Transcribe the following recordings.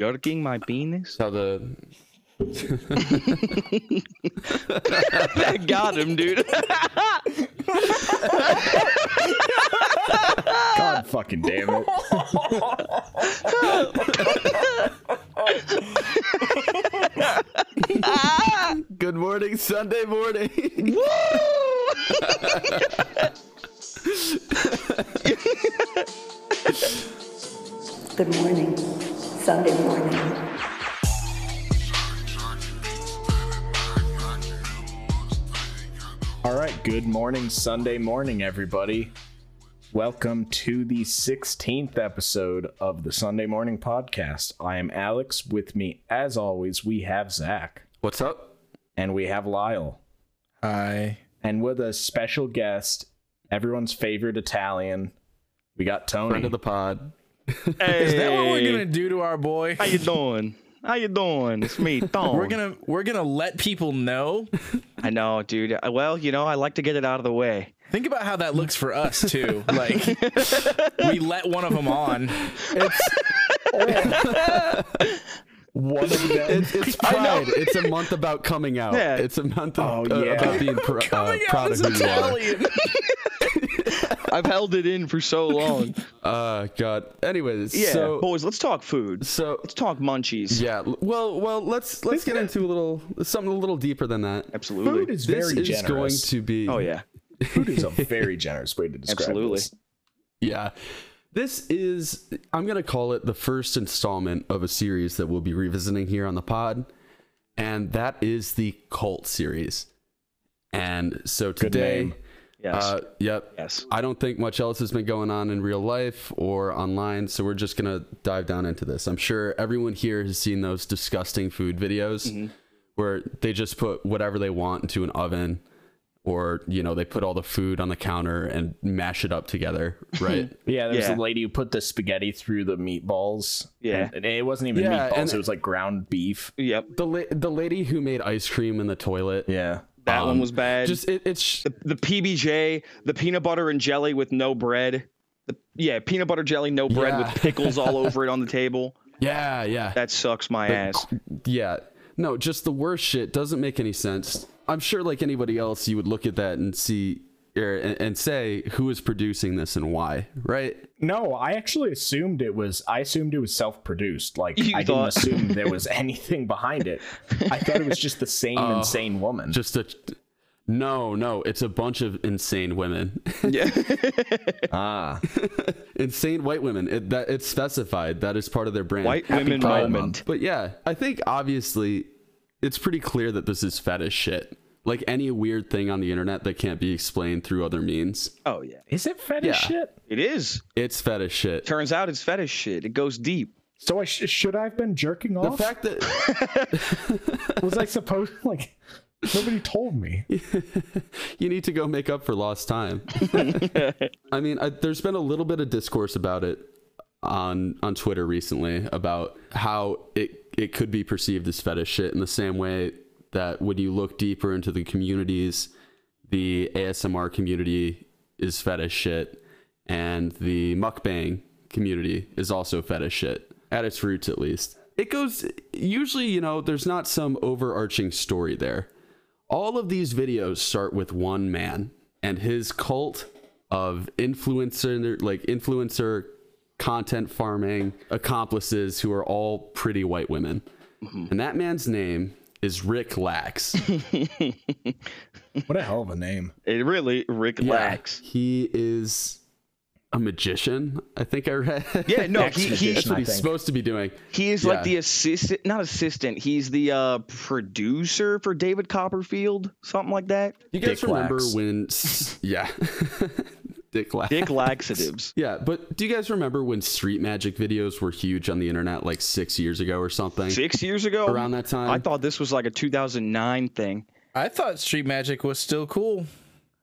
Jerking my penis? How the that got him, dude. God fucking damn it. good morning, Sunday morning. Good morning, Sunday morning. All right, good morning, Sunday morning, everybody. Welcome to the 16th episode of the Sunday Morning Podcast. I am Alex. With me, as always, we have Zach What's up? and we have Lyle. Hi. And with a special guest, everyone's favorite Italian, we got Tony. Friend of the pod. Hey, Is that what we're gonna do to our boy? How you doing? How you doing? It's me, Thong. We're gonna we're gonna let people know. I know, dude. Uh, Well, you know, I like to get it out of the way. Think about how that looks for us too. Like we let one of them on. One of them. It's, it's pride. It's a month about coming out. Yeah. It's a month Oh, of, uh, about being pr- uh, proud of who you are. Italian. I've held it in for so long. Uh, God. Anyways, Yeah, so boys, let's talk food. so Let's talk munchies. yeah. Well, well, let's let's get into a little something a little deeper than that. Absolutely. Food is This very is generous. going to be. oh yeah. Food is a very generous way to describe Absolutely. this. Yeah. This is, I'm going to call it the first installment of a series that we'll be revisiting here on the pod. And that is the Cult series. And so Good today, name. Yes. uh, yep. yes. I don't think much else has been going on in real life or online. So we're just going to dive down into this. I'm sure everyone here has seen those disgusting food videos where they just put whatever they want into an oven or, you know, they put all the food on the counter and mash it up together, right? Yeah, there's Yeah. a lady who put the spaghetti through the meatballs. Yeah. And it wasn't even Yeah, meatballs, and- it was like ground beef. Yep. the la- the lady who made ice cream in the toilet. Yeah. That one um, was bad. Just it, it's sh- the PBJ, the peanut butter and jelly with no bread. The, yeah, peanut butter jelly, no bread Yeah. with pickles all over it on the table. yeah, yeah, That sucks my ass. yeah. No, just the worst shit doesn't make any sense. I'm sure, like anybody else, you would look at that and see or, and, and say who is producing this and why, right? No, I actually assumed it was. I assumed it was self-produced. Like You I thought- didn't assume there was anything behind it. I thought it was just the same insane woman. Just a no, no. It's a bunch of insane women, Yeah. ah, insane white women. It, that it's specified. That is part of their brand. White Happy women moment. But yeah, I think obviously it's pretty clear that this is fetish shit. Like any weird thing on the internet that can't be explained through other means. Oh yeah. is it fetish Yeah. shit? It is. It's fetish shit. Turns out it's fetish shit. It goes deep. So I sh- should I have been jerking off? The fact that was I supposed like nobody told me? you need to go make up for lost time. I mean, I, there's been a little bit of discourse about it on on Twitter recently about how it it could be perceived as fetish shit in the same way that when you look deeper into the communities, the ASMR community is fetish shit, and the mukbang community is also fetish shit at its roots, at least. It goes usually, you know, there's not some overarching story there. All of these videos start with one man and his cult of influencer like influencer content farming accomplices who are all pretty white women. Mm-hmm. And that man's name is rick lax What a hell of a name. It really Rick Lax. he is a magician i think i read Yeah, no, he, he, that's what he's supposed to be doing he is Yeah. like the assistant, not assistant. He's the uh producer for David Copperfield, something like that. you guys Dick remember Lax. when yeah dick lax Dick Laxatives. Yeah, but do you guys remember when street magic videos were huge on the internet like six years ago or something? Six years ago, Around that time? I thought this was like a 2009 thing. I thought street magic was still cool.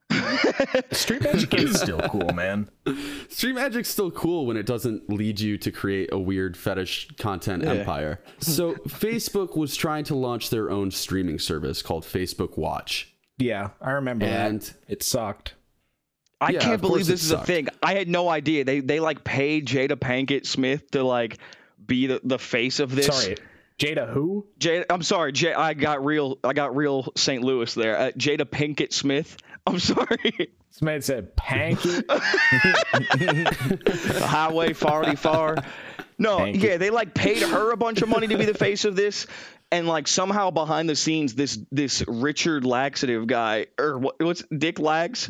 Street magic is still cool, man. Street magic's still cool when it doesn't lead you to create a weird fetish content empire. So Facebook was trying to launch their own streaming service called Facebook Watch. Yeah, I remember And- that. It sucked. I Yeah, can't believe this is a thing. I had no idea. They they like paid Jada Pankett Smith to like be the, the face of this. Sorry, Jada who? Jada, I'm sorry, J- I got real, I got real St. Louis there. Uh, Jada Pinkett Smith. I'm sorry. This man said Panky. the highway farty far. No, Thank yeah, they like paid her a bunch of money to be the face of this, and like somehow behind the scenes, this this Richard Laxative guy or what, what's Dick Lax?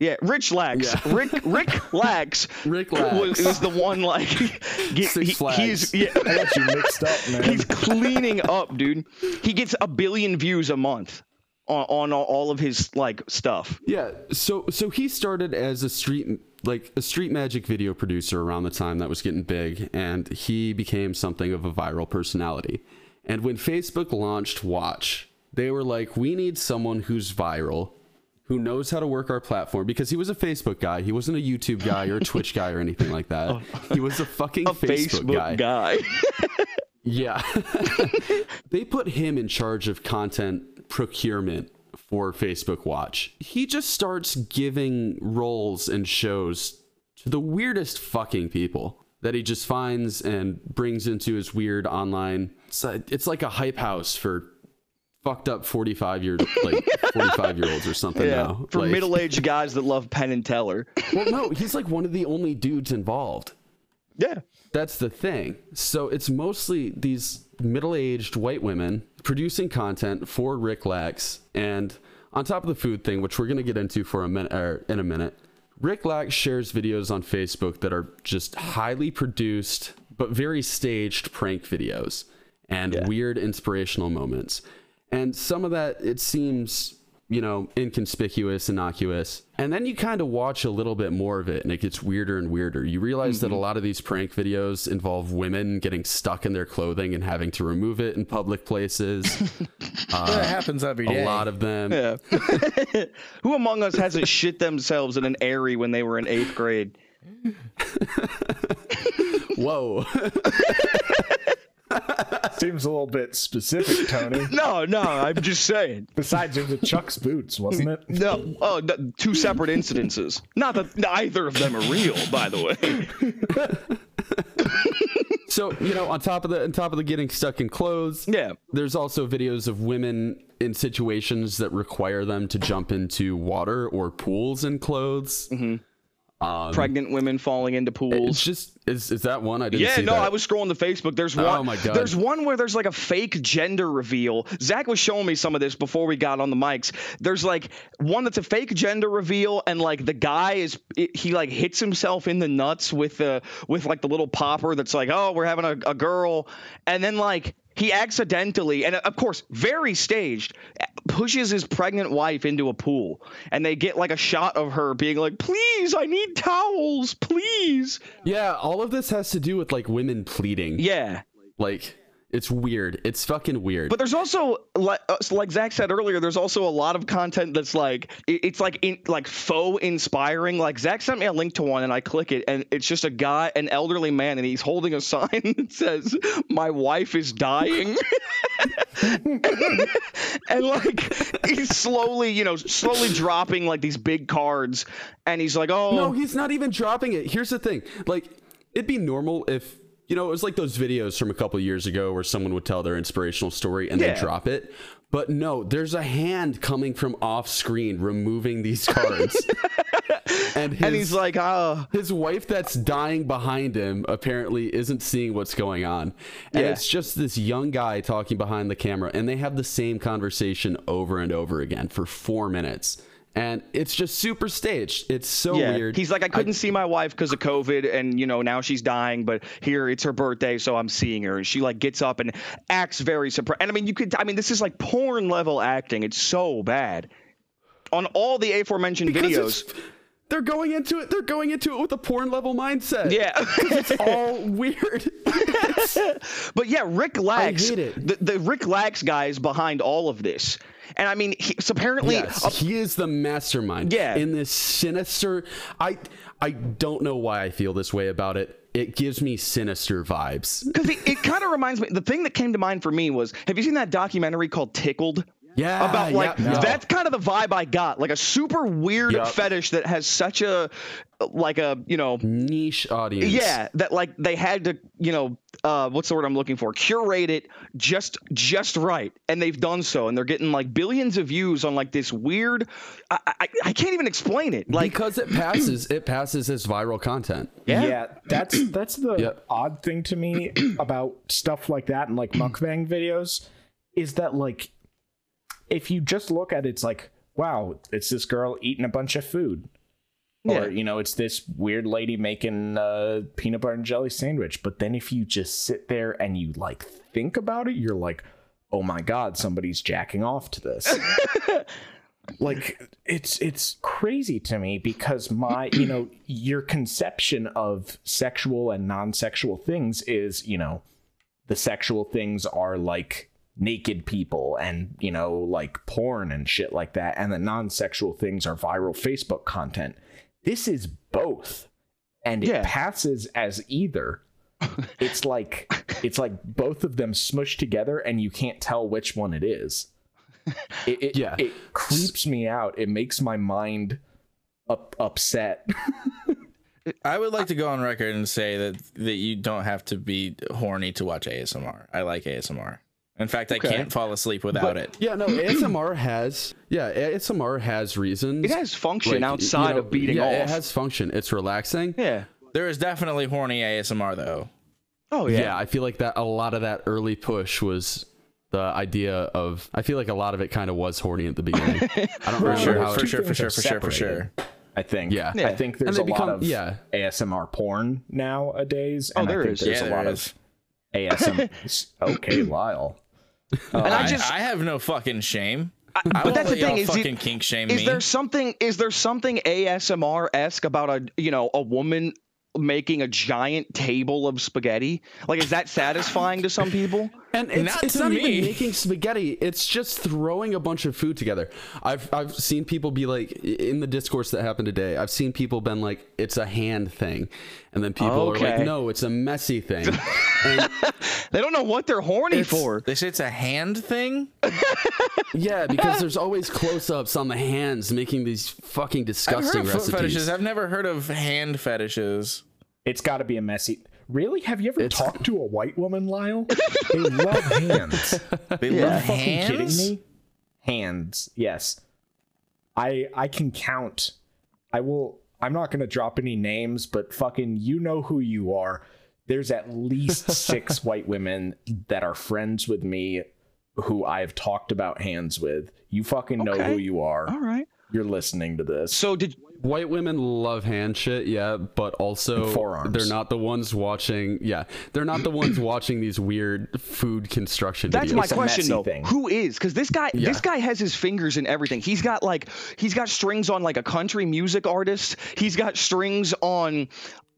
Yeah, Rich Lax. Yeah. Rick Rick Lax. Rick Lax. was the one like get, Six he- Flags. he's yeah. I got you mixed up, man. He's cleaning up, dude. He gets a billion views a month on, on all- all of his like stuff. Yeah, so so he started as a street like a street magic video producer around the time that was getting big and he became something of a viral personality. And when Facebook launched Watch, they were like we need someone who's viral who knows how to work our platform because he was a Facebook guy. He wasn't a YouTube guy or a Twitch guy or anything like that. Oh. He was a fucking A Facebook, Facebook, guy. yeah. they put him in charge of content procurement for Facebook Watch. He just starts giving roles and shows to the weirdest fucking people that he just finds and brings into his weird online. It's, it's like a hype house for fucked up 45 year like 45 year olds or something yeah, now. for Like- middle-aged guys that love Penn and Teller. Well, no, he's like one of the only dudes involved. Yeah. That's the thing. So it's mostly these middle-aged white women producing content for Rick Lax, and on top of the food thing, which we're gonna get into for a minute or in a minute, Rick Lax shares videos on Facebook that are just highly produced but very staged prank videos and weird inspirational moments. And some of that it seems you know, inconspicuous, innocuous. And then you kind of watch a little bit more of it and it gets weirder and weirder. You realize that a mm-hmm. lot of these prank videos involve women getting stuck in their clothing and having to remove it in public places. Uh, that happens every day. a lot of them. Yeah. Who among us hasn't shit themselves in an Aerie when they were in eighth grade? Whoa. Seems a little bit specific, Tony. No, no, I'm just saying. Besides, it was Chuck's boots, wasn't it? No, oh, no, two separate incidences. Not that neither of them are real, by the way. so, you know, on top of the on top of the getting stuck in clothes, Yeah. there's also videos of women in situations that require them to jump into water or pools in clothes. Mm-hmm. Um, Pregnant women falling into pools. It's just is is that one? I didn't Yeah, no, that. I was scrolling the Facebook. There's oh one. Oh my God. There's one where there's like a fake gender reveal. Zach was showing me some of this before we got on the mics. There's like one that's a fake gender reveal, and like the guy is he like hits himself in the nuts with the with like the little popper that's like, oh, we're having a, a girl, and then like he accidentally and of course very staged pushes his pregnant wife into a pool. And they get like a shot of her being like please i need towels please. Yeah, all of this has to do with like women pleading. yeah. Like it's weird. It's fucking weird. But there's also like, uh, like Zach said earlier, there's also a lot of content that's like it's like in, like faux inspiring. Like Zach sent me a link to one, and I click it, and it's just a guy, an elderly man, and he's holding a sign that says, "My wife is dying," and like he's slowly, you know, slowly dropping like these big cards, and he's like, "Oh, no, he's not even dropping it. Here's the thing. Like it'd be normal if you know, it was like those videos from a couple years ago where someone would tell their inspirational story and Yeah. then drop it. But no, there's a hand coming from off screen removing these cards. and, his, and he's like, oh." his wife that's dying behind him apparently isn't seeing what's going on. And Yeah. it's just this young guy talking behind the camera and they have the same conversation over and over again for 4 minutes. And it's just super staged. It's so Yeah, weird. he's like, I couldn't see my wife because of COVID, and you know now she's dying, but here it's her birthday, so I'm seeing her, and she like gets up and acts very surprised. And I mean, you could, I mean, this is like porn level acting. It's so bad on all the aforementioned Because videos. They're going into it. They're going into it with a porn level mindset. Yeah, it's all weird. but yeah, Rick Lax. The, the Rick Lax guy is behind all of this, and I mean, he, so apparently, yes, uh, he is the mastermind. Yeah. in this sinister. I I don't know why I feel this way about it. It gives me sinister vibes. because it, it kind of reminds me. The thing that came to mind for me was, have you seen that documentary called Tickled? Yeah, about like yeah, no. that's kind of the vibe I got, like a super weird Yup. fetish that has such a like a you know Niche audience. yeah that like they had to you know uh what's the word i'm looking for curate it just just right and they've done so and they're getting like billions of views on like this weird i i, I can't even explain it like because it passes. It passes as viral content. Yeah. yeah that's that's the Yep. odd thing to me about stuff like that and like mukbang videos is that like if you just look at it, it's like wow, it's this girl eating a bunch of food. Yeah. Or you know, it's this weird lady making a peanut butter and jelly sandwich. But then if you just sit there and you like think about it, you're like, oh my god, somebody's jacking off to this. like it's it's crazy to me because my you know your conception of sexual and non-sexual things is you know the sexual things are like naked people and you know like porn and shit like that and the non-sexual things are viral facebook content this is both and it Yeah. passes as either it's like it's like both of them smushed together and you can't tell which one it is it, it, Yeah. it creeps me out it makes my mind up, upset I would like to go on record and say that that you don't have to be horny to watch ASMR. I like ASMR. In fact, I can't fall asleep without it. Yeah, no, ASMR has yeah, ASMR has reasons. it has function Like, outside you know, of beating yeah, off It has function. It's relaxing. yeah There is definitely horny ASMR though. oh Yeah. yeah, I feel like that a lot of that early push was the idea of I feel like a lot of it kind of was horny at the beginning. I don't For remember sure, how for it, sure, for sure, for sure, for sure. I think. Yeah. I think there's they a lot become- of yeah. ASMR porn nowadays. Oh, and there I think is. There's Yeah, a there lot is. of ASMR. okay, Lyle. Oh, and I I, just I have no fucking shame. I, but that's the thing, is it- fucking kink shame is me. there something is there something ASMR esque about a you know a woman making a giant table of spaghetti? Like, is that satisfying to some people? And it's Not it's to not me. even making spaghetti. It's just throwing a bunch of food together. I've I've seen people be like in the discourse that happened today. I've seen people been like it's a hand thing, and then people are like no, it's a messy thing. and They don't know what they're horny for. They say it's a hand thing. yeah, because there's always close-ups on the hands making these fucking I've disgusting heard of foot fetishes. I've never heard of hand fetishes. It's got to be a messy. Really? Have you ever It's- talked to a white woman, Lyle? They love hands. They Yeah. love fucking kidding hands. me? Hands, yes. I I can count. I will. I'm not gonna drop any names, but fucking, you know who you are. There's at least six white women that are friends with me, who I've talked about hands with. You fucking know Okay. who you are. All right. You're listening to this. So did White women love hand shit, yeah, but also Forearms. they're not the ones watching. Yeah, they're not the ones watching these weird food construction That's videos. my It's question though. thing. Who is? Because this guy, Yeah. this guy has his fingers in everything. He's got like, he's got strings on like a country music artist. He's got strings on,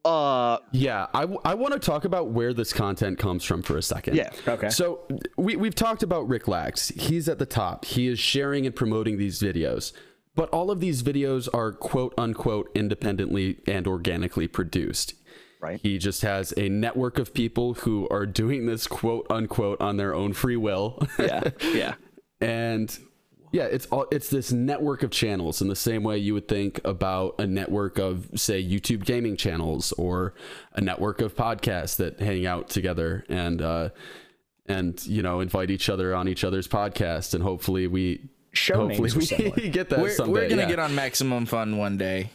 uh, Yeah, I, w- I want to talk about where this content comes from for a second. Yeah. Okay. So we, we've talked about Rick Lax. He's at the top. He is sharing and promoting these videos. But all of these videos are quote unquote independently and organically produced. Right. He just has a network of people who are doing this quote unquote on their own free will. yeah, yeah. and yeah it's all it's this network of channels in the same way you would think about a network of say youtube gaming channels or a network of podcasts that hang out together and uh and you know invite each other on each other's podcast and hopefully we Show hopefully names are we similar. get that We're, someday we're gonna yeah. get on maximum fun one day.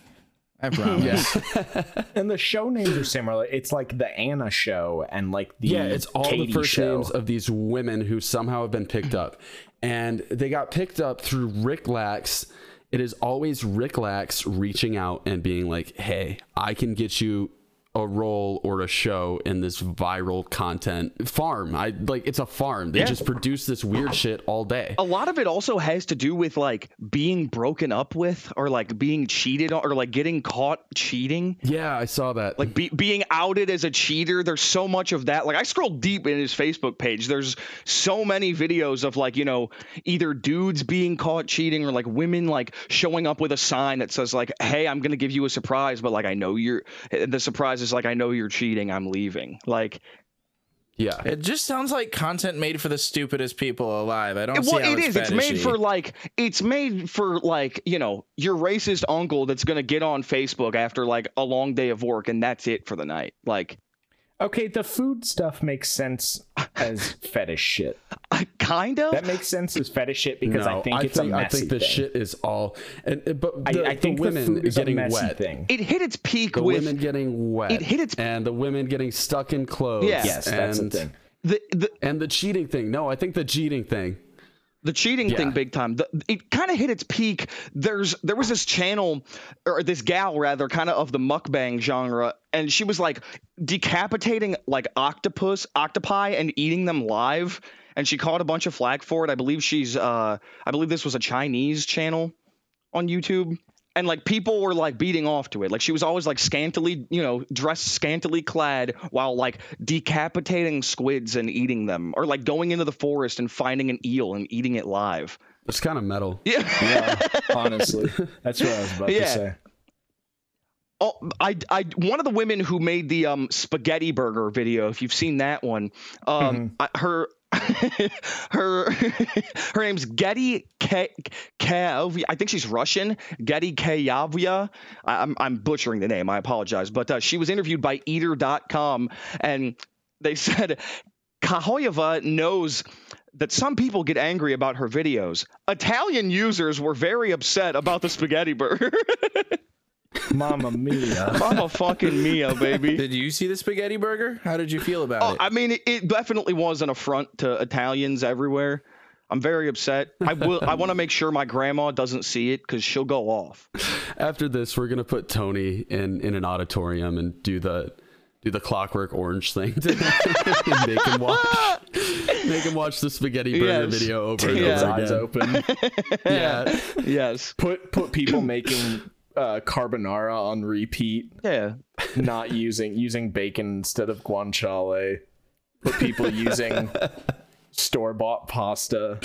I promise. and the show names are similar. It's like the Anna show and like the Yeah, it's all Katie the first show. names of these women who somehow have been picked up. And they got picked up through Rick Lax. It is always Rick Lax reaching out and being like, hey, I can get you a role or a show in this viral content farm. I like it's a farm. They Yeah. just produce this weird shit all day. A lot of it also has to do with like being broken up with or like being cheated on or like getting caught cheating. Yeah, I saw that. like be, being outed as a cheater there's so much of that like i scrolled deep in his facebook page there's so many videos of like you know either dudes being caught cheating or like women like showing up with a sign that says like hey i'm gonna give you a surprise but like i know you're the surprise is like i know you're cheating i'm leaving like Yeah. It just sounds like content made for the stupidest people alive. I don't see well, how it it's is. It's made for like it's made for like you know your racist uncle that's gonna get on Facebook after like a long day of work and that's it for the night. Like Okay, the food stuff makes sense as fetish shit. I kind of. That makes sense as fetish shit because I think it's think, a I messy think the thing. shit is all, and and- but I, the, I think the the women food is a getting messy wet, thing. it hit its peak the with women getting wet, it hit its- and the women getting stuck in clothes. Yeah. yes, that's the thing. the the And the cheating thing. No, I think the cheating thing. The cheating thing big time. The, it kind of hit its peak. There's there was this channel or this gal rather kind of of the mukbang genre and she was like decapitating like octopus octopi and eating them live and she caught a bunch of flack for it. I believe she's uh i believe this was a chinese channel on youtube and like people were like beating off to it like she was always like scantily you know dressed scantily clad while like decapitating squids and eating them or like going into the forest and finding an eel and eating it live It's kind of metal. yeah Yeah, honestly, that's what I was about Yeah. to say. oh i i one of the women who made the um spaghetti burger video if you've seen that one um I, her her her name's Getty K I think she's Russian. Getty Kayavia. I- I'm I'm butchering the name. I apologize, but uh, she was interviewed by Eater.com, and they said Kahoyeva knows that some people get angry about her videos. Italian users were very upset about the spaghetti burger. Mamma mia. Mama fucking mia, baby. Did you see the spaghetti burger? How did you feel about Oh, it? I mean, it, it definitely was an affront to Italians everywhere. I'm very upset. I will. I want to make sure my grandma doesn't see it because she'll go off. After this, we're gonna put Tony in in an auditorium and do the do the Clockwork Orange thing to and make him watch make him watch the spaghetti burger Yes. video over and Yeah. His over eyes again. open. Yeah, Yes. Put put people making uh, carbonara on repeat, Yeah. not using using bacon instead of guanciale. Put people using store bought pasta.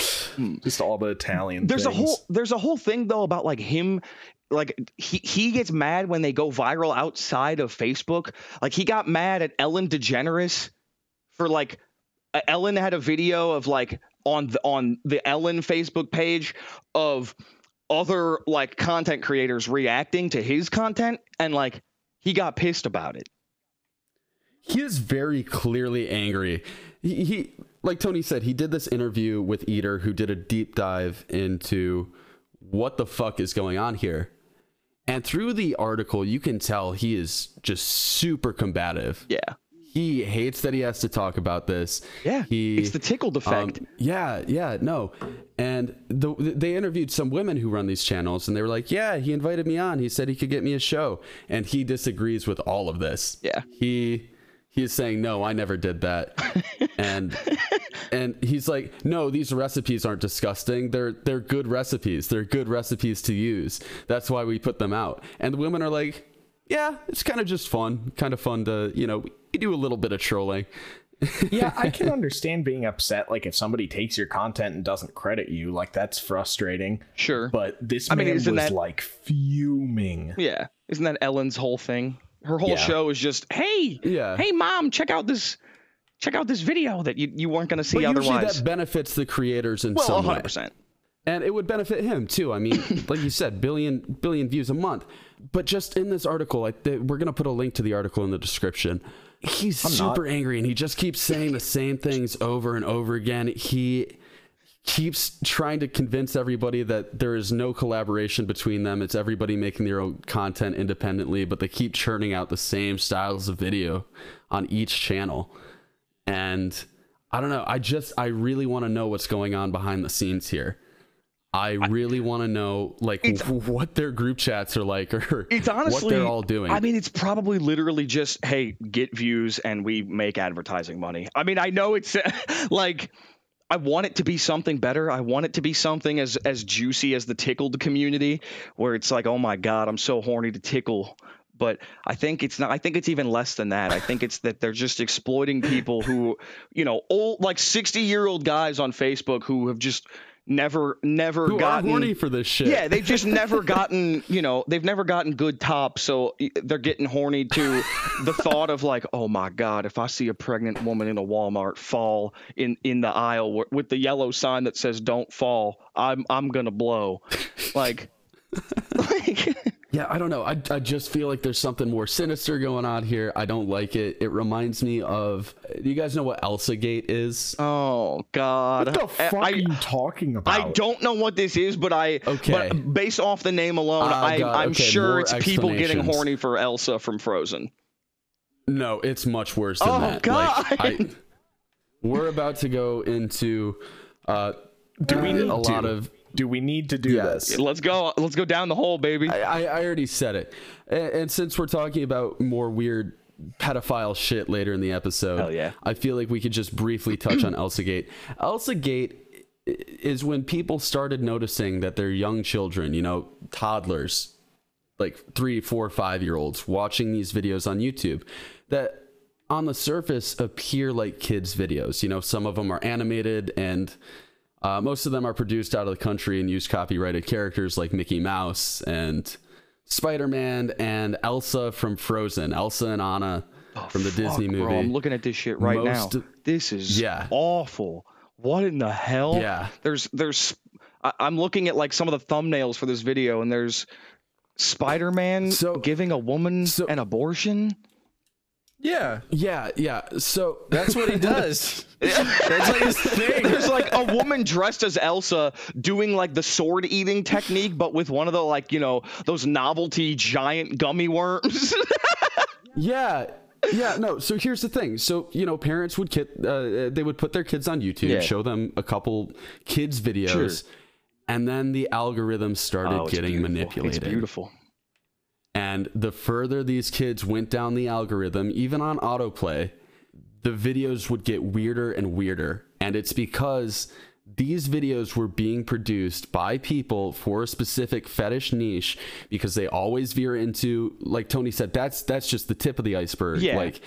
Just all the Italian. There's a whole. There's a whole thing though about like him. Like he he gets mad when they go viral outside of Facebook. Like he got mad at Ellen DeGeneres for like uh, Ellen had a video of like on the on the Ellen Facebook page of other like content creators reacting to his content and like he got pissed about it. he is very clearly angry. He, he like Tony said, he did this interview with Eater, who did a deep dive into what the fuck is going on here. And through the article, you can tell he is just super combative. Yeah. He hates that he has to talk about this. Yeah. he, it's the tickled effect. um, yeah, yeah, no. And the, they interviewed some women who run these channels, and they were like, "Yeah, he invited me on. He said he could get me a show." And he disagrees with all of this. Yeah. he he is saying, "No, I never did that." and and he's like, "No, these recipes aren't disgusting. They're they're good recipes. They're good recipes to use. That's why we put them out." And the women are like, "Yeah, it's kind of just fun. Kind of fun to you know." We do a little bit of trolling. yeah, I can understand being upset. Like if somebody takes your content and doesn't credit you, like that's frustrating. Sure. But this I man mean, was isn't that- like fuming. Yeah. Isn't that Ellen's whole thing? Her whole Yeah. show is just, hey, Yeah. hey, mom, check out this, check out this video that you, you weren't going to see But usually otherwise. that benefits the creators in well, some way. 100%. and it would benefit him too. I mean, like you said, billion billion views a month. But just in this article, I th- we're gonna put a link to the article in the description. He's not. super angry, and he just keeps saying the same things over and over again. He keeps trying to convince everybody that there is no collaboration between them. It's everybody making their own content independently, but they keep churning out the same styles of video on each channel. And I don't know. I just I really want to know what's going on behind the scenes here. I really want to know like what their group chats are like or It's honestly, what they're all doing. I mean, it's probably literally just, hey, get views and we make advertising money. I mean, I know it's like, I want it to be something better. I want it to be something as as juicy as the tickled community, where it's like, oh my god, I'm so horny to tickle. But I think it's not. I think it's even less than that. I think it's that they're just exploiting people who, you know, old like 60 year old guys on Facebook who have just never never Who gotten horny for this shit? yeah, they've just never gotten, you know, they've never gotten good top, so they're getting horny to the thought of like, oh my god, if I see a pregnant woman in a Walmart fall in in the aisle with the yellow sign that says "Don't fall," I'm I'm gonna blow, like, like Yeah, I don't know. I, I just feel like there's something more sinister going on here. I don't like it. It reminds me of. Do you guys know what Elsa Gate is? oh god, What the fuck I, are you talking about? I don't know what this is, but I Okay. but based off the name alone, Ah, I, God, I'm okay, sure it's people getting horny for Elsa from Frozen. No, it's much worse than Oh, that. God. Like, I, we're about to go into. Uh, Do we need a lot to? of Do we need to do Yes. this? Let's go. Let's go down the hole, baby. I, I already said it. And, and since we're talking about more weird pedophile shit later in the episode, Hell yeah. I feel like we could just briefly touch on Elsa Gate. Elsa Gate is when people started noticing that their young children, you know, toddlers, like three, four, five year olds, watching these videos on YouTube that on the surface appear like kids' videos. You know, some of them are animated and uh, most of them are produced out of the country and use copyrighted characters like Mickey Mouse and Spider Man and Elsa from Frozen, Elsa and Anna from the Disney movie. Bro, I'm looking at this shit right Most- now. This is Yeah. awful. What in the hell? Yeah. There's there's I, I'm looking at like some of the thumbnails for this video, and there's Spider-Man So- giving a woman so- an abortion. Yeah, yeah, yeah. So that's what he does. that's like his thing. There's like a woman dressed as Elsa doing like the sword eating technique, but with one of the like you know those novelty giant gummy worms. Yeah. Yeah, no. So here's the thing. So you know, parents would kid, uh, they would put their kids on YouTube, Yeah. show them a couple kids videos, and then the algorithm started Oh, getting beautiful. manipulated. It's beautiful. And the further these kids went down the algorithm, even on autoplay, the videos would get weirder and weirder. And it's because these videos were being produced by people for a specific fetish niche because they always veer into like Tony said that's that's just the tip of the iceberg Yeah. like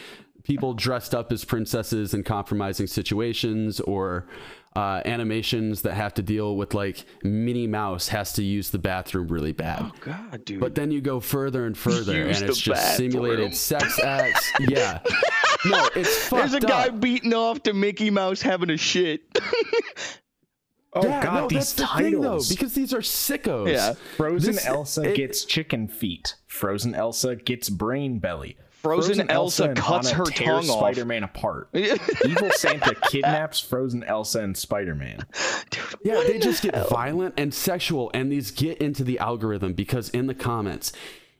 people dressed up as princesses in compromising situations or uh, animations that have to deal with like Minnie Mouse has to use the bathroom really bad. Oh god, dude. But then you go further and further, Use and it's just bathroom. simulated sex acts. yeah. No, it's fucked there's a guy up. beating off to Mickey Mouse having a shit. Oh yeah, god, no, these that's the thing, though, titles. because these are sickos. Yeah. Frozen This- Elsa it- gets chicken feet. Frozen Elsa gets brain belly. Frozen Elsa and cuts Anna her tear tongue off. Spider-Man apart. Evil Santa kidnaps Frozen Elsa and Spider-Man. Yeah, they just get violent and sexual, and these get into the algorithm because in the comments,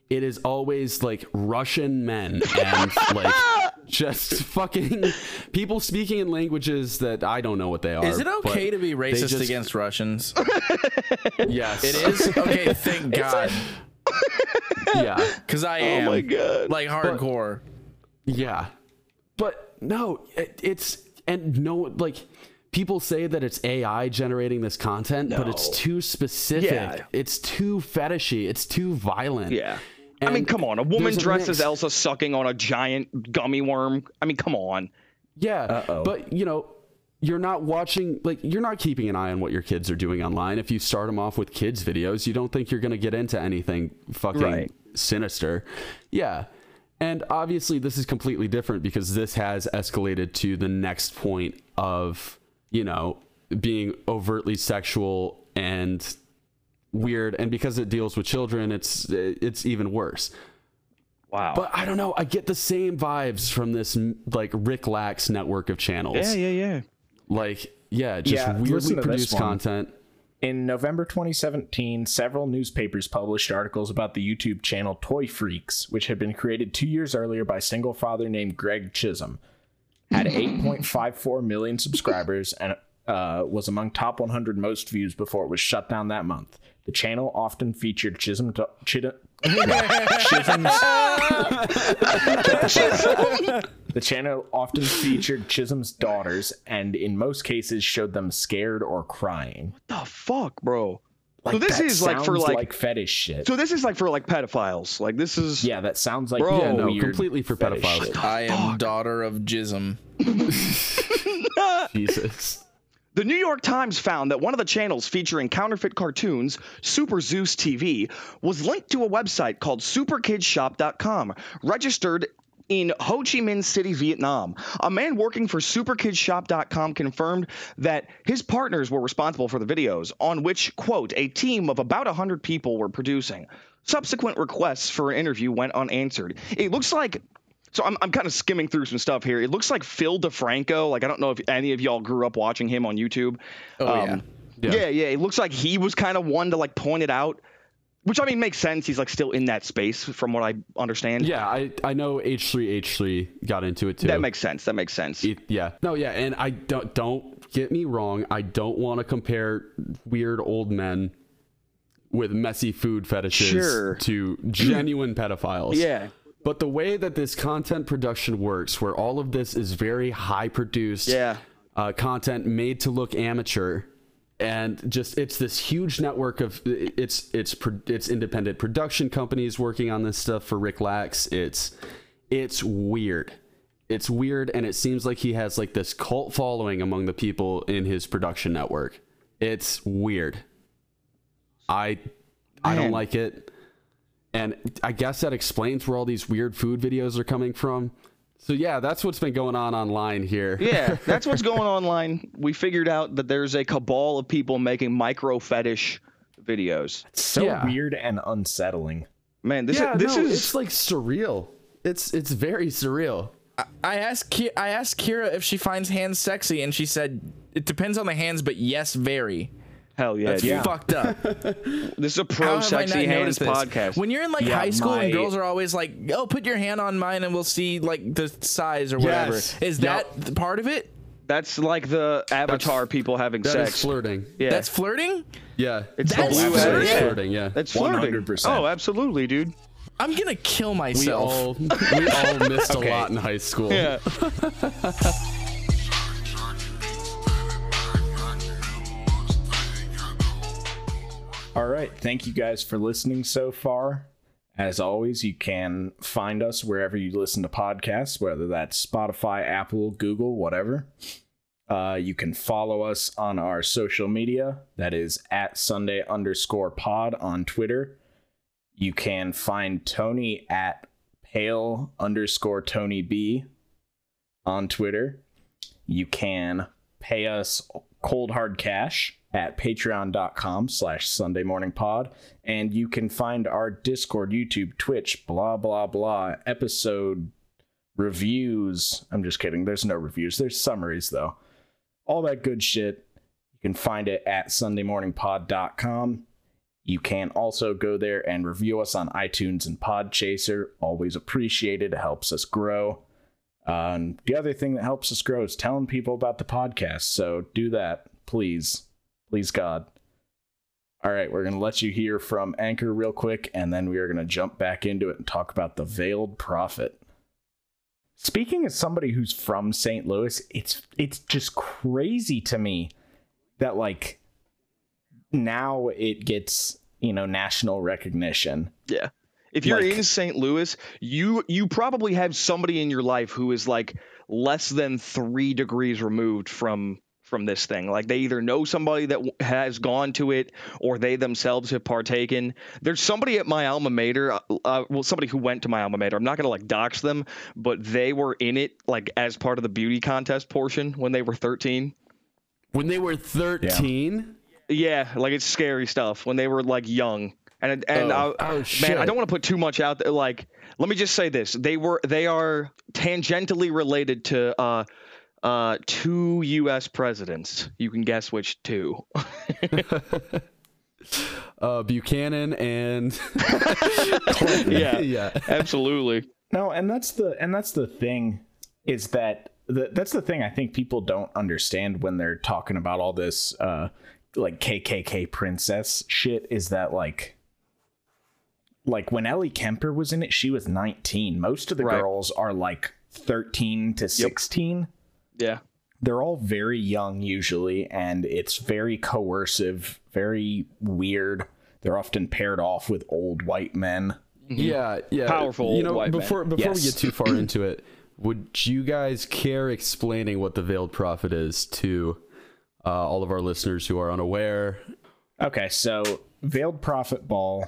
it is always like Russian men and like just fucking people speaking in languages that I don't know what they are. Is it okay to be racist just- against Russians? Yes, It is. Okay, thank God, Yeah, because I am. Oh my God. Like hardcore. yeah, but no, it, it's and no like. People say that it's AI generating this content, but it's too specific. Yeah. It's too fetishy. It's too violent. Yeah. I mean, come on. A woman there's a dressed as. Elsa sucking on a giant gummy worm. I mean, come on. Yeah, Uh-oh. but you know, you're not watching like you're not keeping an eye on what your kids are doing online. If you start them off with kids videos, you don't think you're going to get into anything fucking Right. sinister. Yeah. And obviously this is completely different because this has escalated to the next point of, you know, being overtly sexual and weird and because it deals with children, it's it's even worse. Wow. But I don't know. I get the same vibes from this like Rick Lax network of channels. yeah, yeah, yeah. Like, yeah, just Yeah, weirdly listen to this produced content. In November 2017, several newspapers published articles about the YouTube channel Toy Freaks, which had been created two years earlier by a single father named Greg Chisholm. Had 8.54 million subscribers and uh, was among top 100 most views before it was shut down that month. The channel often featured Chisholm, da- Chid- Chisholm's. the channel often featured Chisholm's daughters, and in most cases showed them scared or crying. What the fuck, bro. Like, so this that is like for sounds like, fetish shit. so this is like for like pedophiles. Like this is yeah, that sounds like Bro. Yeah, no, weird completely for fetish pedophiles. I am daughter of Jism. Jesus. The New York Times found that one of the channels featuring counterfeit cartoons, Super Zeus TV, was linked to a website called superkidshop.com, registered in Ho Chi Minh City, Vietnam. A man working for superkidshop.com confirmed that his partners were responsible for the videos, on which, quote, a team of about 100 people were producing. Subsequent requests for an interview went unanswered. It looks like so I'm, I'm kind of skimming through some stuff here. It looks like Phil DeFranco. Like I don't know if any of y'all grew up watching him on YouTube. Oh, Um, yeah. yeah, yeah. It looks like he was kind of one to like point it out, which I mean makes sense. He's like still in that space from what I understand. Yeah, I I know H3H3 got into it too. that makes sense. That makes sense. It- yeah. No, yeah, and I don't don't get me wrong. I don't want to compare weird old men with messy food fetishes Sure. to genuine pedophiles. Yeah. But the way that this content production works, where all of this is very high produced, Yeah. uh, content made to look amateur, and just it's this huge network of it's it's it's independent production companies working on this stuff for Rick Lax. It's it's weird. It's weird, and it seems like he has like this cult following among the people in his production network. It's weird. I I don't like it. And I guess that explains where all these weird food videos are coming from. So yeah, that's what's been going on online here. Yeah, that's what's going online. We figured out that there's a cabal of people making micro fetish videos. It's So Yeah. weird and unsettling. Man, this yeah, is this no, is it's like surreal. It's it's very surreal. I asked Ki- I asked Kira if she finds hands sexy, and she said it depends on the hands, but yes, very. Hell yeah. That's dude. fucked up. This is a pro have I sexy hands podcast. When you're in like Yeah, high school my- and girls are always like, "Oh, put your hand on mine and we'll see like the size or whatever." Yes. Is that th- part of it? That's like the avatar people having That is sex. flirting. yeah, That's flirting. Yeah, it's that's the blue flirting? ad- yeah. flirting. Yeah, That's flirting. 100%. Oh, absolutely, dude. I'm gonna kill we myself. all we all missed Okay. a lot in high school. Yeah. All right. Thank you guys for listening so far. As always, you can find us wherever you listen to podcasts, whether that's Spotify, Apple, Google, whatever. Uh, you can follow us on our social media. That is at Sunday underscore pod on Twitter. You can find Tony at pale underscore Tony B on Twitter. You can pay us cold hard cash at patreon.com slash sunday morning pod. And you can find our discord youtube twitch blah blah blah episode reviews. I'm just kidding. There's no reviews. There's summaries though. All that good shit. You can find it at sundaymorningpod.com you can also go there and review us on itunes and podchaser. Always appreciated. It helps us grow. And the other thing that helps us grow is telling people about the podcast. So do that, please. Please, God. All right, we're going to let you hear from Anchor real quick, and then we are going to jump back into it and talk about the Veiled Prophet. Speaking as somebody who's from St. Louis, it's it's just crazy to me that like now it gets you know national recognition. Yeah. If you're Like- in St. Louis, you you probably have somebody in your life who is like less than three degrees removed from from this thing. Like they either know somebody that has gone to it, or they themselves have partaken. There's somebody at my alma mater, uh, uh, well, somebody who went to my alma mater. I'm not gonna like dox them, but they were in it like as part of the beauty contest portion when they were 13. When they were thirteen. Yeah, like it's scary stuff when they were like young. And and Oh. I, Oh, man, I don't want to put too much out there. Like, let me just say this: they were they are tangentially related to uh uh two U.S. presidents. You can guess which two. Uh, Buchanan and yeah, yeah. absolutely. No, and that's the and that's the thing is that the, that's the thing I think people don't understand when they're talking about all this uh like KKK princess shit is that like like when Ellie Kemper was in it she was 19. Most of the Right. girls are like 13 to 16. Yeah, They're all very young usually and it's very coercive, very weird. They're often paired off with old white men. Yeah, yeah. Powerful You know, white man. before before we get too far into it, would you guys care explaining what the veiled prophet is to uh, all of our listeners who are unaware. Okay, so Veiled Prophet Ball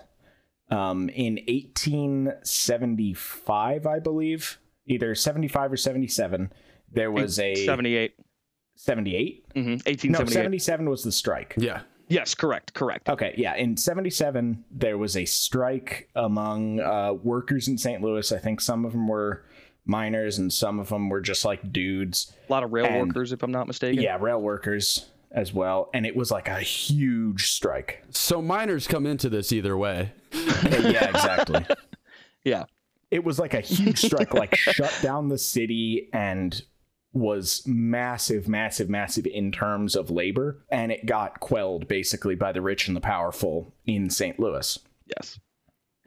um, in 1875, I believe, either 75 or 77, there was a 78. 78? hmm No, 77 was the strike. Yeah. Yes, correct, correct. Okay, yeah. In 77, there was a strike among uh, workers in St. Louis. I think some of them were miners and some of them were just like dudes. A lot of rail And- workers, if I'm not mistaken. Yeah, rail workers as well. And it was like a huge strike. So miners come into this either way. yeah, exactly. Yeah. it was like a huge strike like shut down the city and was massive massive massive in terms of labor and it got quelled basically by the rich and the powerful in St. Louis Yes.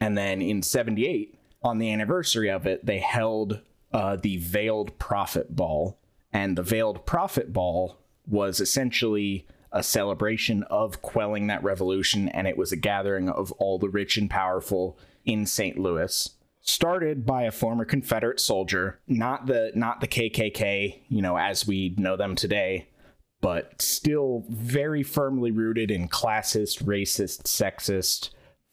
and then in 78 on the anniversary of it they held uh, the veiled prophet ball and the veiled prophet ball was essentially a celebration of quelling that revolution and it was a gathering of all the rich and powerful in st louis started by a former confederate soldier not the not the kkk you know as we know them today but still very firmly rooted in classist racist sexist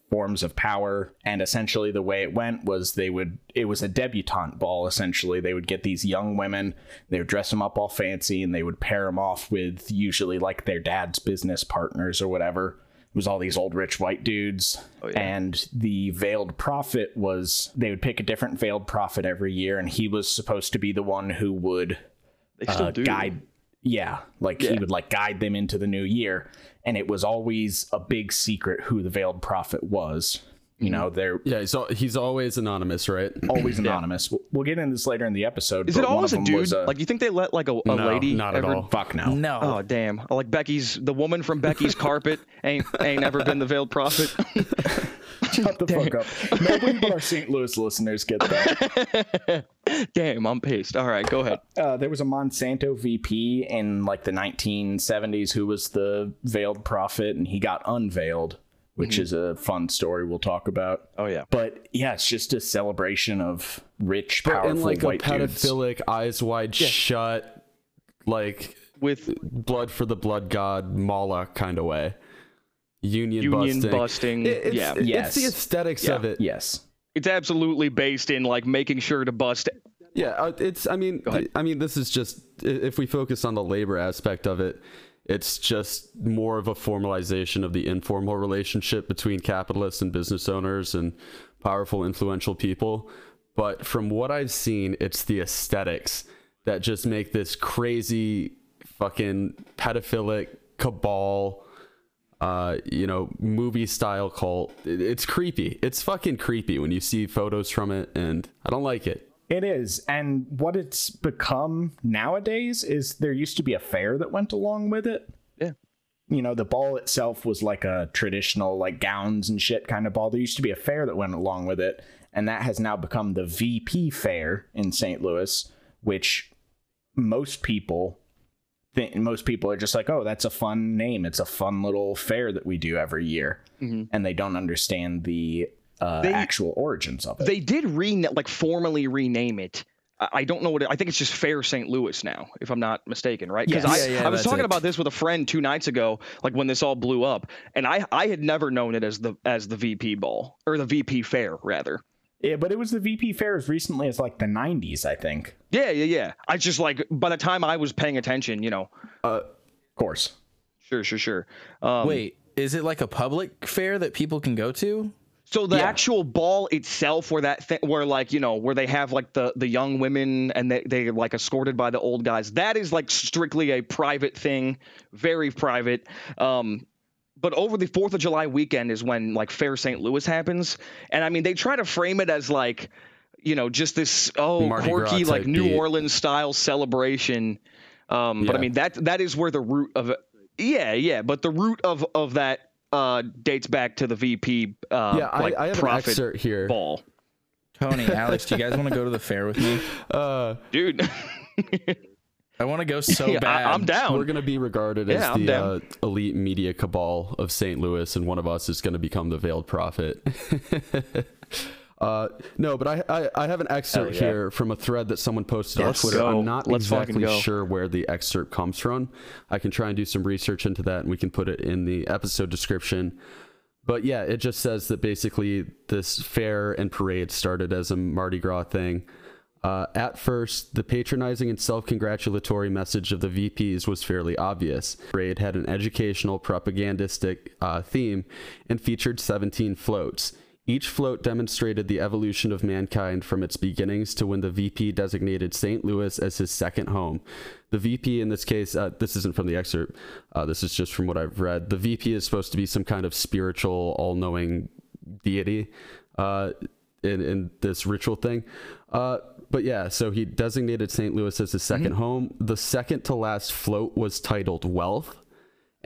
forms of power. And essentially the way it went was they would it was a debutante ball essentially. They would get these young women they would dress them up all fancy and they would pair them off with usually like their dad's business partners or whatever was all these old rich white dudes and the veiled prophet was they would pick a different veiled prophet every year and he was supposed to be the one who would They still uh, do. guide yeah like he would like guide them into the new year and it was always a big secret who the veiled prophet was. You know they're Yeah, he's, al- he's always anonymous, right? always anonymous we'll, we'll get into this later in the episode Is but it one always of a them dude? was a- like, you think they let like a, a No, lady? not at ever- all. fuck no No. Oh damn! Like Becky's, the woman from Becky's carpet ain't ain't ever been the veiled prophet. shut the fuck up nobody but our st louis listeners get that damn, I'm pissed. All right, go ahead. uh, there was a monsanto vp in like the 1970s who was the veiled prophet and he got unveiled which Mm-hmm. is a fun story we'll talk about Oh yeah. but yeah it's just a celebration of rich But powerful in like a white dudes pedophilic, eyes wide shut, like With blood for the blood god Moloch kind of way. Union, Union busting. busting, It- it's, yeah. it's Yes. the aesthetics of it. yes it's absolutely based in like making sure to bust. Yeah, uh, it's. I mean. I mean, this is just if we focus on the labor aspect of it, it's just more of a formalization of the informal relationship between capitalists and business owners and powerful, influential people. But from what I've seen, it's the aesthetics that just make this crazy, fucking pedophilic cabal. Uh, you know, movie style cult. It's creepy. It's fucking creepy when you see photos from it, and I don't like it. It is. And what it's become nowadays is there used to be a fair that went along with it. Yeah. You know, the ball itself was like a traditional, like gowns and shit kind of ball. There used to be a fair that went along with it. And that has now become the VP Fair in St. Louis, which most people think, most people are just like, oh, that's a fun name. It's a fun little fair that we do every year. Mm-hmm. And they don't understand the uh, They- actual origins of it. They did rena- like formally rename it. I I don't know what it, I think it's just Fair St. Louis now, if I'm not mistaken, right? Because Yes. I, Yeah, yeah, I was talking it. about this with a friend two nights ago, like when this all blew up, and I I had never known it as the as the VP ball or the VP Fair rather. Yeah, but it was the VP fair as recently as like the 90s, I think. Yeah, yeah, yeah. I just like by the time I was paying attention, you know, Of course. sure, sure, sure. Um, Wait, is it like a public fair that people can go to? So the Yeah. actual ball itself, where that thing, where like you know, where they have like the the young women and they they like escorted by the old guys, that is like strictly a private thing, very private. Um, but over the Fourth of July weekend is when like Fair St. Louis happens, and I mean they try to frame it as like, you know, just this oh Mardi Gras quirky like New beat. Orleans style celebration. Um, but I mean that that is where the root of it. Yeah, yeah, but the root of of that uh dates back to the VP uh yeah, like I, I have an prophet excerpt here. ball. Tony, Alex, do you guys want to go to the fair with me? Uh, Dude, I want to go so yeah, bad. I, am down. we're going to be regarded Yeah, as I'm the uh, elite media cabal of St. Louis, and one of us is going to become the veiled prophet. Uh, no, but I, I, I have an excerpt yeah. here from a thread that someone posted Let's on Twitter. go. I'm not Let's exactly sure where the excerpt comes from. I can try and do some research into that, and we can put it in the episode description. But yeah, it just says that basically this fair and parade started as a Mardi Gras thing. Uh, at first, the patronizing and self congratulatory message of the VPs was fairly obvious. Parade had an educational, propagandistic uh, theme and featured 17 floats. Each float demonstrated the evolution of mankind from its beginnings to when the VP designated St. Louis as his second home. The VP, in this case, uh, this isn't from the excerpt, uh, this is just from what I've read. The VP is supposed to be some kind of spiritual, all knowing deity uh, in, in this ritual thing. Uh, but yeah, so he designated St. Louis as his 2nd home. The second to last float was titled Wealth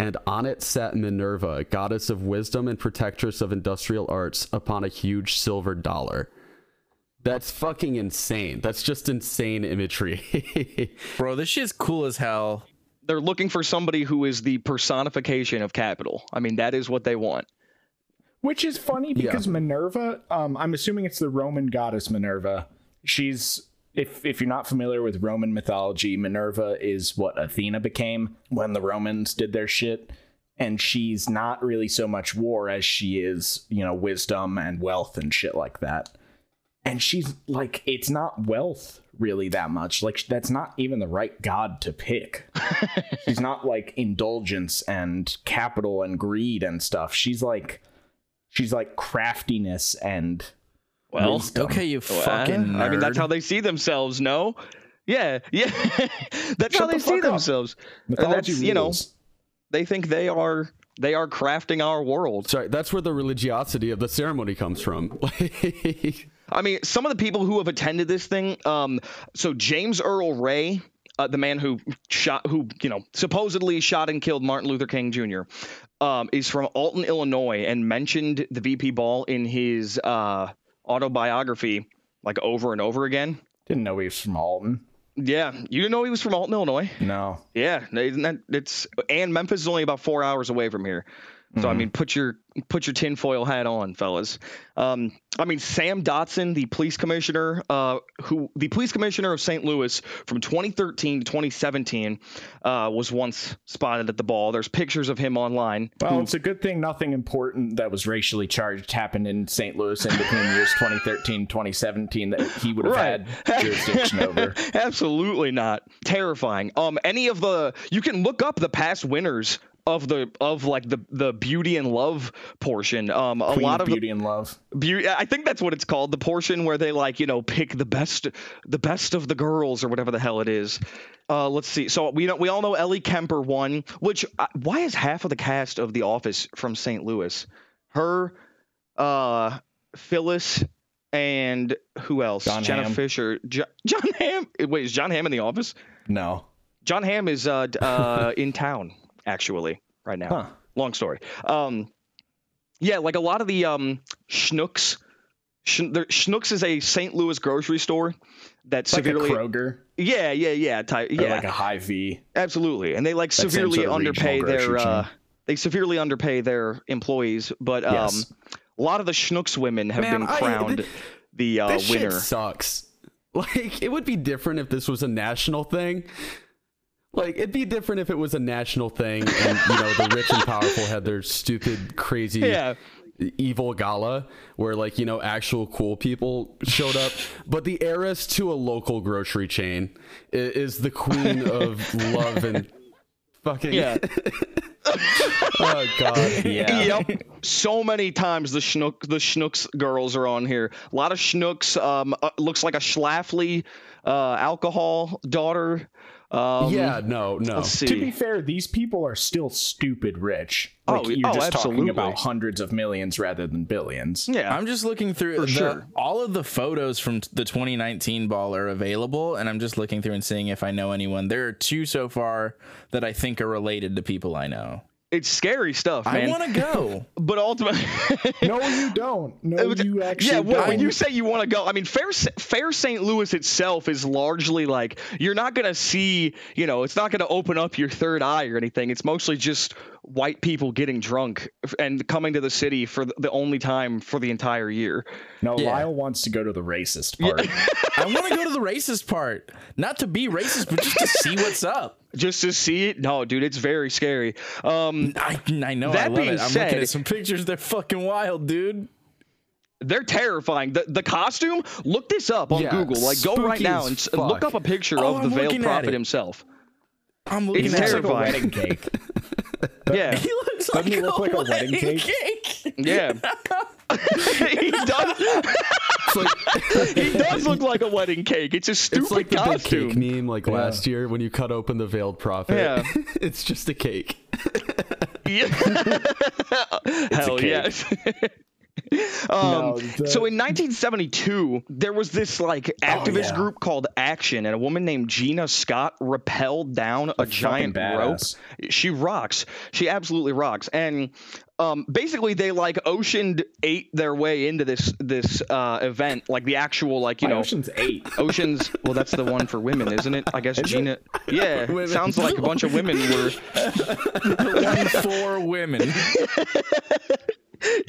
and on it sat Minerva, goddess of wisdom and protectress of industrial arts, upon a huge silver dollar. That's fucking insane. That's just insane imagery. Bro, this shit's cool as hell. They're looking for somebody who is the personification of capital. I mean, that is what they want. Which is funny because Minerva, um, I'm assuming it's the Roman goddess Minerva. She's if if you're not familiar with Roman mythology, Minerva is what Athena became when the Romans did their shit. And she's not really so much war as she is, you know, wisdom and wealth and shit like that. And she's like, it's not wealth really that much. Like, that's not even the right god to pick. she's not like indulgence and capital and greed and stuff. She's like, she's like craftiness and Well, wisdom. Okay, you Well, fucking nerd. I mean, that's how they see themselves. No, yeah, yeah, that's how they the see up. themselves. And mythology that's you know, they think they are they are crafting our world. Sorry, that's where the religiosity of the ceremony comes from. I mean, some of the people who have attended this thing, um, so James Earl Ray, uh, the man who shot, who you know, supposedly shot and killed Martin Luther King Jr., um, is from Alton, Illinois, and mentioned the VP Ball in his uh, autobiography like over and over again. Didn't know he was from Alton. Yeah, you didn't know he was from Alton, Illinois. No. Yeah, isn't that it's and Memphis is only about four hours away from here. So I mean, put your put your tinfoil hat on, fellas. Um, I mean, Sam Dotson, the police commissioner, uh, who the police commissioner of St. Louis from 2013 to 2017, uh, was once spotted at the ball. There's pictures of him online. Well, it's a good thing nothing important that was racially charged happened in St. Louis in between years 2013 2017 that he would have Right. had jurisdiction over. Absolutely not. Terrifying. Um, any of the you can look up the past winners of the of like the the beauty and love portion. Um, a Queen lot of of the- beauty and love. Beauty, I think that's what it's called. The portion where they like, you know, pick the best, the best of the girls or whatever the hell it is. Uh, let's see. So we know we all know Ellie Kemper won. Which uh, why is half of the cast of The Office from St. Louis? Her, uh, Phyllis, and who else? John Jenna Hamm. Fisher. Jo- John Hamm. Wait, is John Hamm in The Office? No. John Hamm is uh, uh, in town actually right now. Huh. Long story. Um, yeah, like a lot of the um, Schnucks. Schn- there, Schnucks is a St. Louis grocery store that Like a severely. Kroger yeah, yeah, yeah, type, or yeah, like a Hy-Vee. absolutely, and they like severely sort of underpay their. Uh, they severely underpay their employees, but um, Yes. a lot of the Schnucks women have Man, been I- crowned th- the uh, this winner. shit sucks. Like, it would be different if this was a national thing. Like, it'd be different if it was a national thing and, you know, the rich and powerful had their stupid, crazy, Yeah. evil gala where, like, you know, actual cool people showed up. But the heiress to a local grocery chain is the queen of love and fucking. Yeah. oh, God. Yeah. Yep. So many times the Schnuck the Schnucks girls are on here. A lot of Schnucks. Um, uh, looks like a Schlafly, uh, alcohol daughter. Um, Yeah, no, no. Let's see. To be fair, these people are still stupid rich. Like, Oh, you're oh, just talking about hundreds of millions rather than billions. yeah. I'm just looking through the, sure. all of the photos from the 2019 ball are available, and I'm just looking through and seeing if I know anyone. There are two so far that I think are related to people I know. It's scary stuff, I want to go. but ultimately, No, you don't. No, you actually yeah. When, you say you want to go, I mean, Fair Fair St. Louis itself is largely like you're not gonna see. You know, it's not gonna open up your third eye or anything. It's mostly just white people getting drunk and coming to the city for the only time for the entire year. No, Yeah. Lyle wants to go to the racist part. I want to go to the racist part, not to be racist, but just to see what's up. Just to see it, no, dude, it's very scary. Um, I, I know. That I love being it. I'm said- looking at some pictures. They're fucking wild, dude. they're terrifying. The the costume, look this up on Yeah, Google. Like, go right now and s- look up a picture Oh, of the I'm veiled prophet himself. I'm looking It's at It's it. like a terrifying. wedding cake. Yeah, He looks Doesn't like, he look a like a wedding wedding cake? cake. yeah. he does. It's like He does look like a wedding cake. It's a stupid it's like the big cake costume. meme like last year when you cut open the veiled prophet. Yeah. it's just a cake. Yeah. Hell cake. yes. um, No, the- so in 1972, there was this like activist yeah. group called Action, and a woman named Gina Scott rappelled down a giant rope. She rocks. She absolutely rocks. And um, basically, they like oceaned ate their way into this this uh, event, like the actual like you My know Ocean's Eight. Oceans. Well, that's the one for women, isn't it? I guess Gina. Yeah, Women. sounds like a bunch of women were. One for women.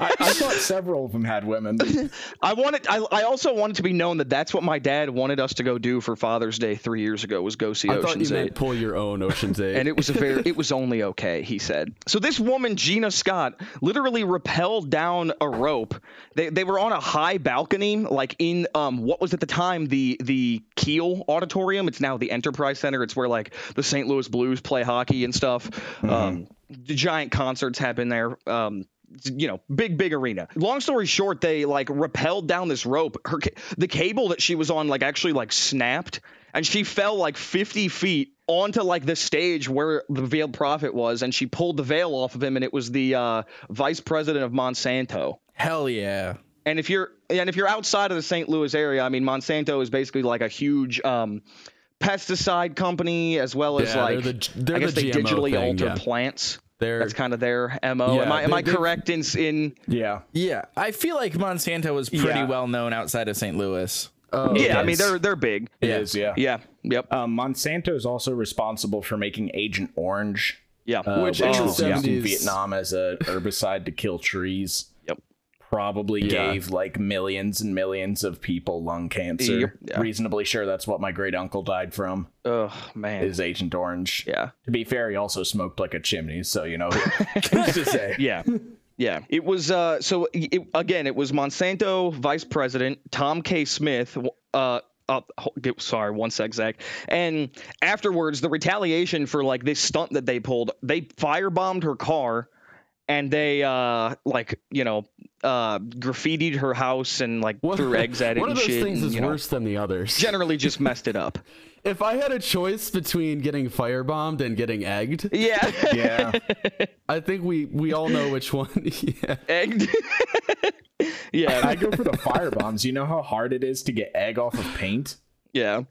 I, I thought several of them had women. I wanted. I, I also wanted to be known that that's what my dad wanted us to go do for Father's Day three years ago was go see I thought you Ocean's meant Eight. pull your own Ocean's Eight. And it was a very, it was only okay, he said. So this woman, Gina Scott, literally rappelled down a rope. They, they were on a high balcony, like in um what was at the time the the Kiel Auditorium. It's now the Enterprise Center. It's where like the St. Louis Blues play hockey and stuff. Um, the giant concerts happen there. Um, you know, big big arena. Long story short, they like rappelled down this rope. Her the cable that she was on like actually like snapped, and she fell like 50 feet onto like the stage where the veiled prophet was, and she pulled the veil off of him, and it was the uh, vice president of Monsanto. Hell yeah. And if you're and if you're outside of the St. Louis area, I mean, Monsanto is basically like a huge um, pesticide company as well as Yeah, like they're the- they're I guess the they digitally thing, alter yeah. plants. They're- That's kind of their mo. Yeah, am I am they- I correct in in Yeah. Yeah. I feel like Monsanto was pretty Yeah. well known outside of St. Louis. Oh, yeah, I mean they're they're big. It is. yeah. Yeah. Yep. Um, Monsanto is also responsible for making Agent Orange, yeah. uh, Which which in was used in Vietnam as a herbicide to kill trees. Probably Yeah. gave like millions and millions of people lung cancer. Yep. Yeah. Reasonably sure that's what my great uncle died from. Oh man. Is Agent Orange. yeah. To be fair, he also smoked like a chimney, so you know, to say? Yeah. Yeah. It was uh so it, again, it was Monsanto Vice President Tom K. Smith uh uh, sorry, one sec, Zach. And afterwards, the retaliation for like this stunt that they pulled, they firebombed her car, and they uh like you know uh graffitied her house and like One, threw eggs at it one and of those shit. things and, is you know, worse than the others. generally just messed it up. if I had a choice between getting firebombed and getting egged, Yeah. Yeah. I think we we all know which one. yeah. Egged. yeah. I go for the fire bombs. You know how hard it is to get egg off of paint? Yeah.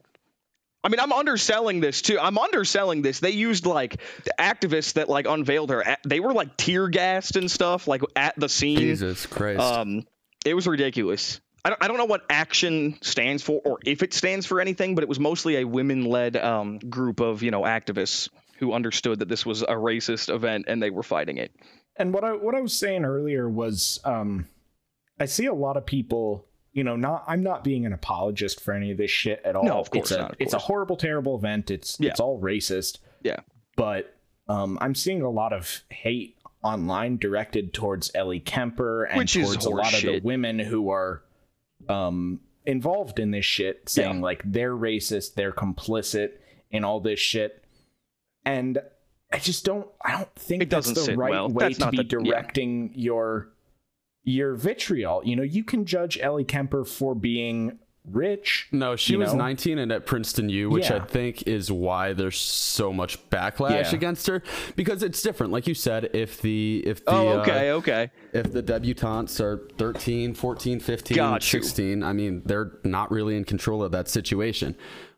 I mean, I'm underselling this too. I'm underselling this. They used like the activists that like unveiled her. They were like tear gassed and stuff, like at the scene. Jesus Christ. Um, it was ridiculous. I don't, I don't know what action stands for or if it stands for anything, but it was mostly a women-led um, group of you know activists who understood that this was a racist event and they were fighting it. And what I what I was saying earlier was um I see a lot of people, you know, not I'm not being an apologist for any of this shit at all. No, of course it's a, not, It's a horrible, terrible event. It's Yeah. it's all racist. Yeah. But um I'm seeing a lot of hate online directed towards Ellie Kemper and Which towards a lot of the women who are um involved in this shit, saying Yeah. like they're racist, they're complicit in all this shit. And I just don't I don't think It that's doesn't the right well. way That's to not be the- yeah. directing your your vitriol. You know, you can judge Ellie Kemper for being rich. no, she was know? 19 and at Princeton U, which I think is why there's so much backlash Yeah. against her because it's different. Like you said, if the if the Oh, uh, okay, okay. if the debutantes are 13 14 15 Got you. 16 i mean they're not really in control of that situation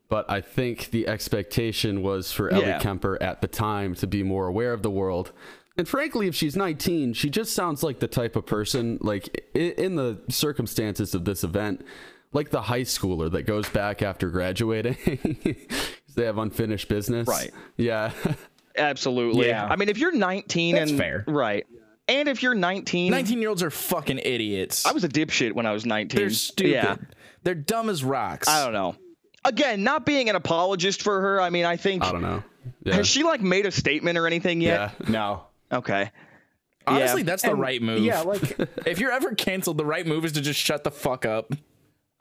but i think the expectation was for ellie Yeah. kemper at the time to be more aware of the world and frankly if she's 19 she just sounds like the type of person like in the circumstances of this event like the high schooler that goes back after graduating 'cause they have unfinished business Right. yeah Absolutely. Yeah. I mean, if you're 19 That's and fair. right, and if you're 19, 19 year olds are fucking idiots. I was a dipshit when I was 19. They're stupid. Yeah. They're dumb as rocks. I don't know. Again, not being an apologist for her. I mean, I think I don't know. Yeah. has she like made a statement or anything yet? yeah. No. Okay. Honestly, Yeah. that's the And- right move. Yeah, like if you're ever canceled, the right move is to just shut the fuck up.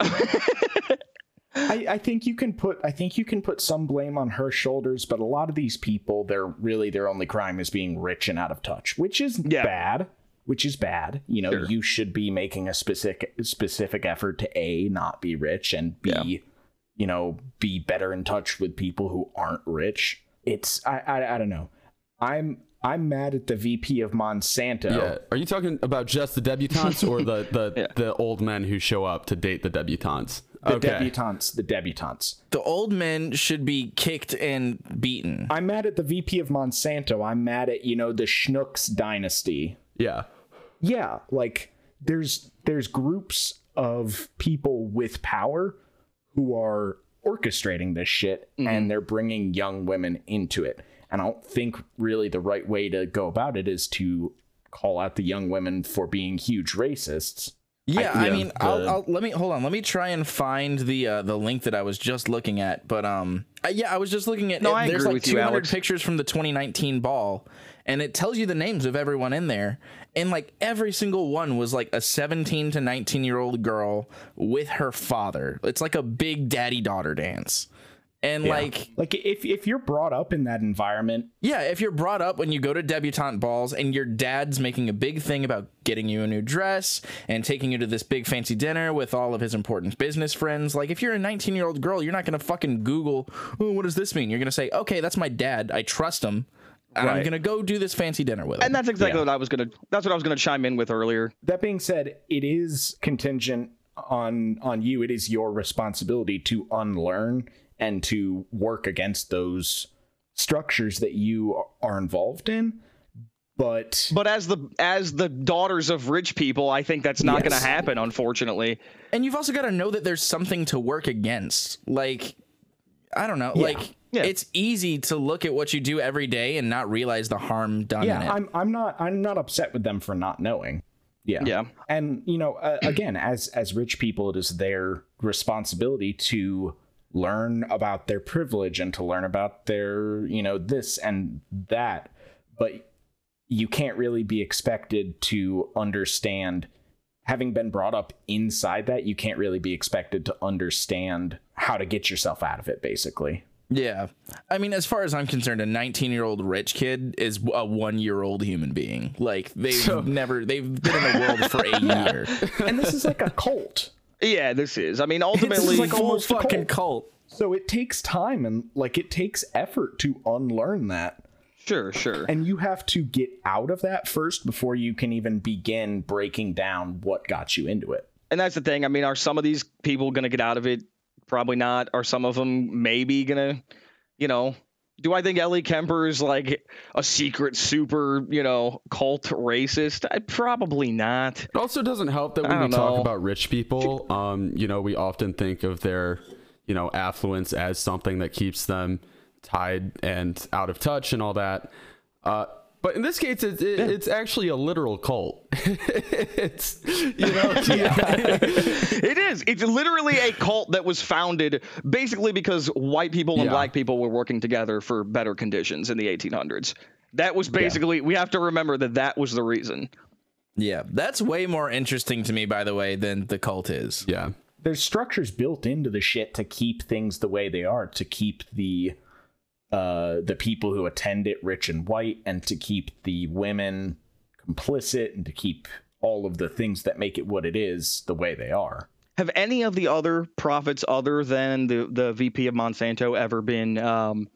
I, I think you can put I think you can put some blame on her shoulders, but a lot of these people, they're really their only crime is being rich and out of touch, which is Yeah. bad. Which is bad. You know, Sure. you should be making a specific specific effort to a not be rich and b, Yeah. you know, be better in touch with people who aren't rich. It's I I, I don't know. I'm I'm mad at the VP of Monsanto. Yeah. Are you talking about just the debutantes or the the, Yeah. the old men who show up to date the debutantes? The okay. debutantes, the debutantes. The old men should be kicked and beaten. I'm mad at the VP of Monsanto. I'm mad at, you know, the Schnucks dynasty. yeah. Yeah, like there's there's groups of people with power who are orchestrating this shit mm-hmm. and they're bringing young women into it. And I don't think really the right way to go about it is to call out the young women for being huge racists. Yeah, I, yeah, mean, the- I'll, I'll let me hold on. Let me try and find the uh, the link that I was just looking at. But um, I, yeah, I was just looking at. No, it- I there's agree like with you, 200 Alex. pictures from the 2019 ball, and it tells you the names of everyone in there. And like every single one was like a 17 to 19 year old girl with her father. It's like a big daddy daughter dance. And like Like if if you're brought up in that environment, Yeah, if you're brought up when you go to debutante balls and your dad's making a big thing about getting you a new dress and taking you to this big fancy dinner with all of his important business friends, like if you're a 19 year old girl, you're not going to fucking Google, oh, what does this mean? You're going to say, okay, that's my dad. I trust him. And I'm going to go do this fancy dinner with him. And that's exactly Yeah. what I was gonna. That's what I was gonna chime in with earlier. that being said, it is contingent on on you. It is your responsibility to unlearn and to work against those structures that you are involved in. But But as the as the daughters of rich people, I think that's not Yes. gonna happen. Unfortunately. and you've also got to know that there's something to work against. Like, I don't know. Like, Yeah. it's easy to look at what you do every day and not realize the harm done in it. yeah, I'm I'm not I'm not upset with them for not knowing. Yeah. Yeah. And you know, uh, again, as as rich people, it is their responsibility to learn about their privilege and to learn about their, you know, this and that. But you can't really be expected to understand having been brought up inside that, you can't really be expected to understand how to get yourself out of it basically. Yeah. I mean, as far as I'm concerned, a 19 year old rich kid is a one year old human being. Like, they've never, they've been in the world for a year. And this is like a cult. Yeah, this is. I mean, This ultimately, is like full almost cult. fucking cult. So it takes time and like it takes effort to unlearn that. sure, sure. And you have to get out of that first before you can even begin breaking down what got you into it. And that's the thing. I mean, are some of these people going to get out of it? Probably not. Are some of them maybe going to, you know, do I think Ellie Kemper is like a secret super, you know, cult racist? I, probably not. It also doesn't help that when we don't talk about rich people, um, you know, we often think of their, you know, affluence as something that keeps them tied and out of touch and all that. Uh, but in this case, it's it, it's actually a literal cult. it's you know, It is. It's literally a cult that was founded basically because white people and Yeah. black people were working together for better conditions in the 1800s. That was basically, we have to remember that that was the reason. Yeah. That's way more interesting to me, by the way, than the cult is. yeah. There's structures built into the shit to keep things the way they are, to keep the uh the people who attend it rich and white and to keep the women complicit and to keep all of the things that make it what it is the way they are. Have any of the other prophets other than the, the VP of Monsanto ever been um,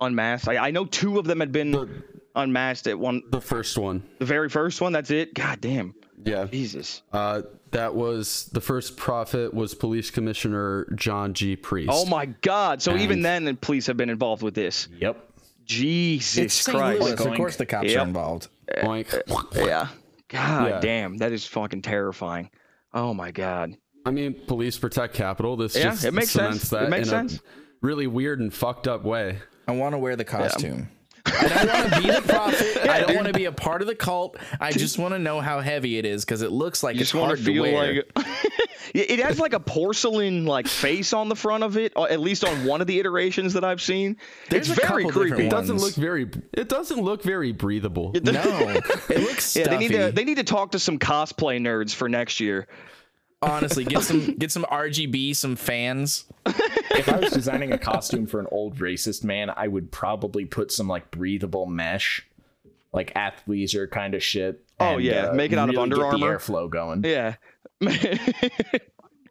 unmasked? I, I know two of them had been unmasked at one, The first one, the very first one. That's it. God damn. yeah. Jesus. Uh, that was the first prophet was Police Commissioner John G. Priest. Oh my God. So even then, the police have been involved with this. Yep. Jesus It's Christ. Louis. Of course, the cops Yep. are involved. Oink. Yeah. God Yeah. damn. That is fucking terrifying. Oh my God. I mean, police protect capital. This Yeah, just it makes sense. that It makes in sense. a really weird and fucked up way. I want to wear the costume. I don't want to be the prophet. I don't want to be a part of the cult. I just want to know how heavy it is because it looks like it's just hard to to wear. like it has like a porcelain like face on the front of it, uh, at least on one of the iterations that I've seen. There's it's very creepy. It doesn't look very. It doesn't look very breathable. no, it looks Yeah, stuffy. they need to they need to talk to some cosplay nerds for next year. Honestly, get some get some RGB, some fans. if I was designing a costume for an old racist man, I would probably put some like breathable mesh, like athleisure kind of shit. Oh, yeah, uh, make it out of really Under get Armour. The airflow going. Yeah.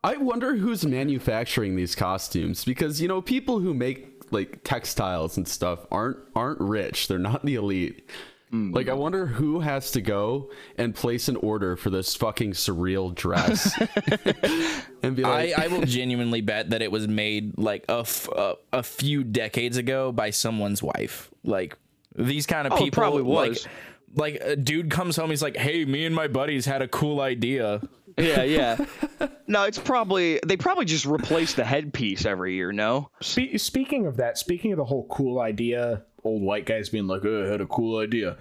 I wonder who's manufacturing these costumes because you know people who make like textiles and stuff aren't aren't rich. They're not the elite. Mm. Like I wonder who has to go and place an order for this fucking surreal dress and be like, I, I will genuinely bet that it was made like a, f- a, a few decades ago by someone's wife. Like these kind of Oh, people. probably was. Like, like a dude comes home, he's like, "Hey, me and my buddies had a cool idea." Yeah, yeah. no, it's probably they probably just replace the headpiece every year. No. Spe- speaking of that, speaking of the whole cool idea, old white guys being like, "Oh, I had a cool idea."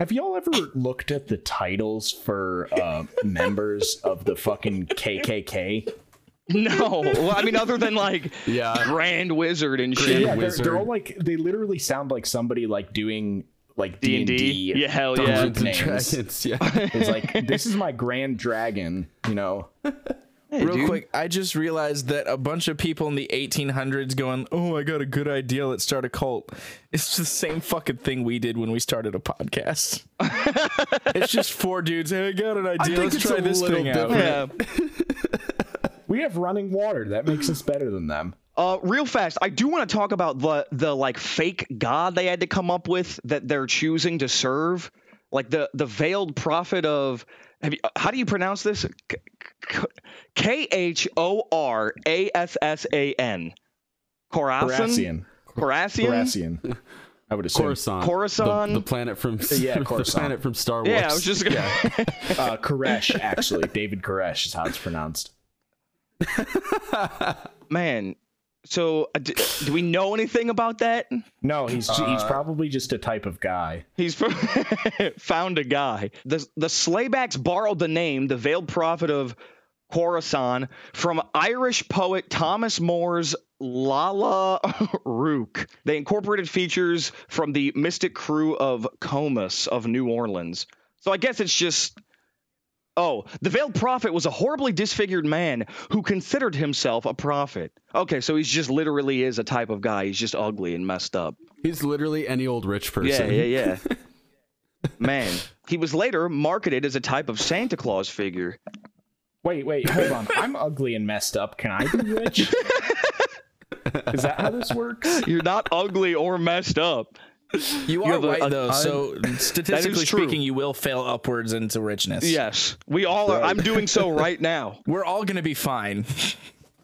Have y'all ever looked at the titles for uh, members of the fucking KKK? No. Well, I mean, other than like yeah, Grand Wizard and shit. Yeah, they're, they're all like they literally sound like somebody like doing like D and D&D? Yeah, hell yeah. Dungeons and names. Dragons. Yeah, It's like this is my grand dragon, you know. Real dude. quick, I just realized that a bunch of people in the 1800s going, "Oh, I got a good idea. Let's start a cult." It's the same fucking thing we did when we started a podcast. it's just four dudes. Hey, I got an idea. think Let's try this little thing out. Yeah. We have running water. That makes us better than them. Uh, real fast, I do want to talk about the the like fake god they had to come up with that they're choosing to serve, like the the veiled prophet of. Have you, how do you pronounce this? K H O R A S S A N. Khorasan. Horacian. Khorasan. Horacian. I would assume. Coruscant. Coruscant? the, the planet from Yeah, the Coruscant. planet from Star Wars. Yeah, I was just gonna. Uh, Koresh, actually. David Koresh is how it's pronounced. Man, so uh, d- do we know anything about that? No, he's he's probably just a type of guy. He's found a guy. The the Slaybacks borrowed the name, the Veiled Prophet of Khorasan, from Irish poet Thomas Moore's Lalla Rookh. They incorporated features from the mystic crew of Comus of New Orleans. So I guess it's just. Oh, the veiled prophet was a horribly disfigured man who considered himself a prophet. Okay, so he's just literally is a type of guy. He's just ugly and messed up. He's literally any old rich person. Yeah, yeah, yeah. Man, he was later marketed as a type of Santa Claus figure. Wait, wait, hold on. I'm ugly and messed up. Can I be rich? is that how this works? You're not ugly or messed up. You are have a- right a- though. so statistically speaking, you will fail upwards into richness. Yes, we all are. I'm doing so right now. We're all gonna be fine.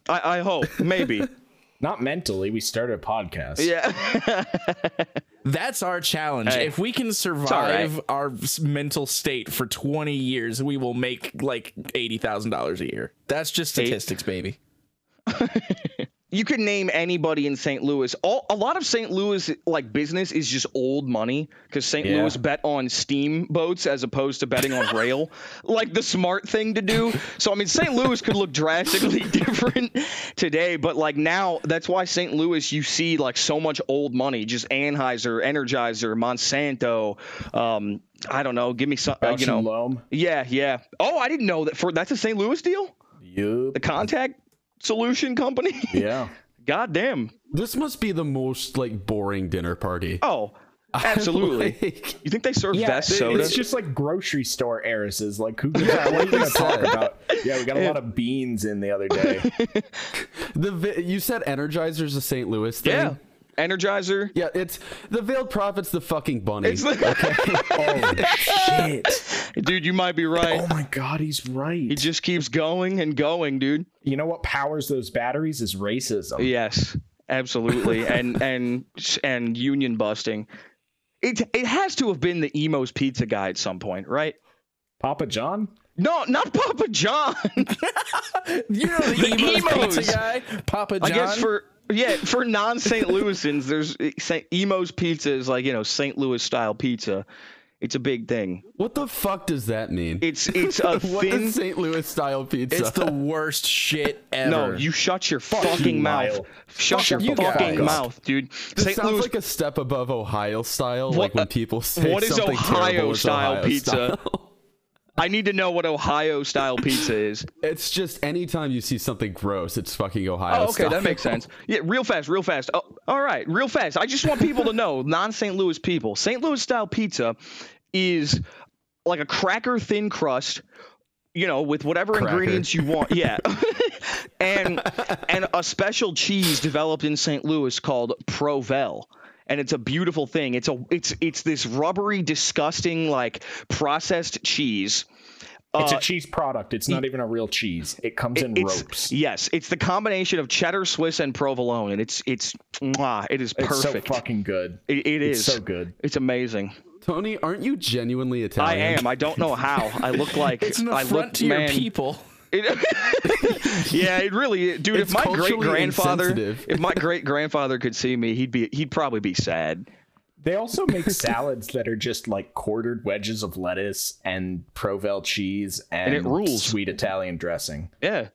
I, I hope, maybe. Not mentally. We started a podcast. Yeah. That's our challenge. Hey, if we can survive right. our mental state for 20 years, we will make like $80,000 a year. That's just statistics, baby. You could name anybody in St. Louis. All, a lot of St. Louis like business is just old money because St. Yeah. Louis bet on steamboats as opposed to betting on rail, like the smart thing to do. So I mean, St. Louis could look drastically different today, but like now, that's why St. Louis you see like so much old money, just Anheuser, Energizer, Monsanto. Um, I don't know. Give me some. Uh, you know. Yeah, yeah. Oh, I didn't know that. For that's a St. Louis deal. Yup. The contact solution company. Yeah. God damn. This must be the most like boring dinner party. Oh, absolutely. Like, you think they serve Yeah, Vess it- soda? it's just like grocery store heiresses. Like, who? what are you gonna talk about? Yeah, we got a lot of beans in the other day. the you said Energizer's a St. Louis thing. yeah. Energizer. Yeah, it's the veiled prophet's the fucking bunny. It's like, oh shit! dude, you might be right. Oh my god, he's right. He just keeps going and going, dude. you know what powers those batteries is racism. Yes, absolutely. and and and union busting. It it has to have been the Imo's Pizza guy at some point, right? Papa John. No, not Papa John. You know the, emo emos. pizza guy, Papa John. I guess for yeah, for non St. Louisans, there's eh, St. Imo's Pizza is like you know St. Louis style pizza. It's a big thing. What the fuck does that mean? It's it's a thin. St. Louis style pizza? It's the worst shit ever. No, you shut your fucking you, mouth. Shut Fuck your you fucking guys. mouth, dude. This St. sounds Louis. like a step above Ohio style. What- like when people say what is something Ohio style Ohio pizza? style. I need to know what Ohio style pizza is. It's just anytime you see something gross, it's fucking Ohio Oh, okay, style. that makes sense. Yeah, real fast, real fast. Oh, all right, real fast. I just want people to know, non-St. Louis people, St. Louis style pizza is like a cracker thin crust, you know, with whatever Cracker. ingredients you want. Yeah. and and a special cheese developed in St. Louis called Provel. And it's a beautiful thing. It's a it's it's this rubbery, disgusting, like processed cheese. It's Uh, a cheese product. It's not even a real cheese. It comes in it's ropes. yes, it's the combination of cheddar, Swiss, and provolone, and it's it's mwah, it is perfect. It's so fucking good. It, it It's is so good. It's amazing. Tony, aren't you genuinely Italian? I am. I don't know how. I look like It's an I affront look to your man. people. It, yeah, it really, dude. It's if my great grandfather, if my great grandfather could see me, he'd be, he'd probably be sad. They also make salads that are just like quartered wedges of lettuce and Provel cheese and, it rules. sweet Italian dressing. Yeah.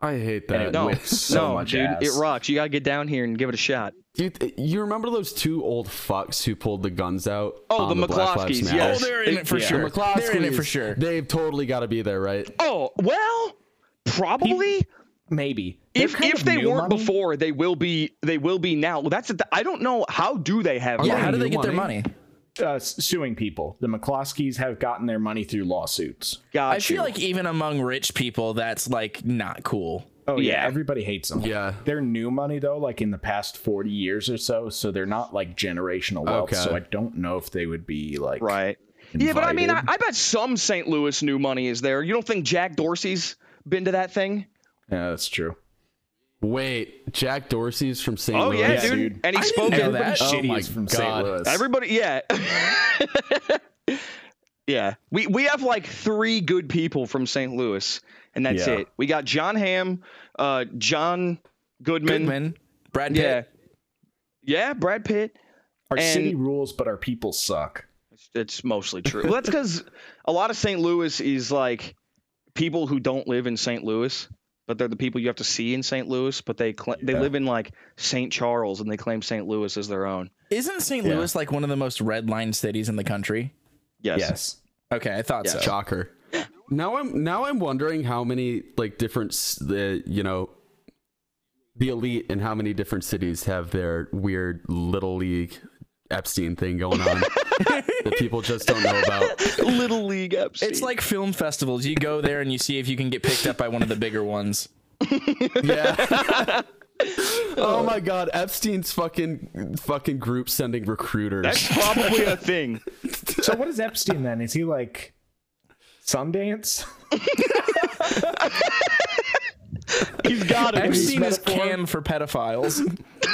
I hate And that. it No, whips so no, much dude, ass. it rocks. You gotta get down here and give it a shot. Dude, you remember those two old fucks who pulled the guns out? Oh, on the Black McCloskeys, Matter? yes. Oh, they're in it for Yeah. sure. The they're in it for sure. They've totally got to be there, right? Oh well, probably. Maybe. If if they weren't money. before, they will be. They will be now. Well, that's the, I don't know. How do they have? Yeah, they how do they new get their money? money? uh, suing people. The McCloskeys have gotten their money through lawsuits. Got I feel like even among rich people, that's like not cool. Oh yeah, Yeah. everybody hates them. Yeah. they're new money though, like in the past forty years or so. So they're not like generational wealth. Okay. So I don't know if they would be like right. Yeah, but I mean, I. I bet some St. Louis new money is there. You don't think Jack Dorsey's been to that thing? Yeah, that's true. Wait, Jack Dorsey's from St. Oh Louis. yeah, Yeah, dude. dude. And he I didn't spoke. know that. Oh Shitty my from God. St. Louis. Everybody, yeah. yeah. We we have like three good people from St. Louis, and that's Yeah. it. We got John Hamm, uh, John Goodman. Goodman, Brad Yeah. Pitt. Yeah, Brad Pitt. our and- city rules, but our people suck. It's mostly true. well, that's because a lot of St. Louis is like people who don't live in St. Louis, but they're the people you have to see in St. Louis. But they cl- they live in like St. Charles, and they claim St. Louis as their own. Isn't St. Yeah. Louis like one of the most redlined cities in the country? Yes. Yes. Okay, I thought Yeah. so. Shocker. Now I'm now I'm wondering how many like different the you know the elite and how many different cities have their weird little league Epstein thing going on that people just don't know about. Little League Epstein. It's like film festivals. You go there and you see if you can get picked up by one of the bigger ones. Yeah. Oh, oh my god, Epstein's fucking fucking group sending recruiters. that's probably a thing. So what is Epstein then? Is he like Sundance? He's got it. Epstein is metaphor? canned for pedophiles.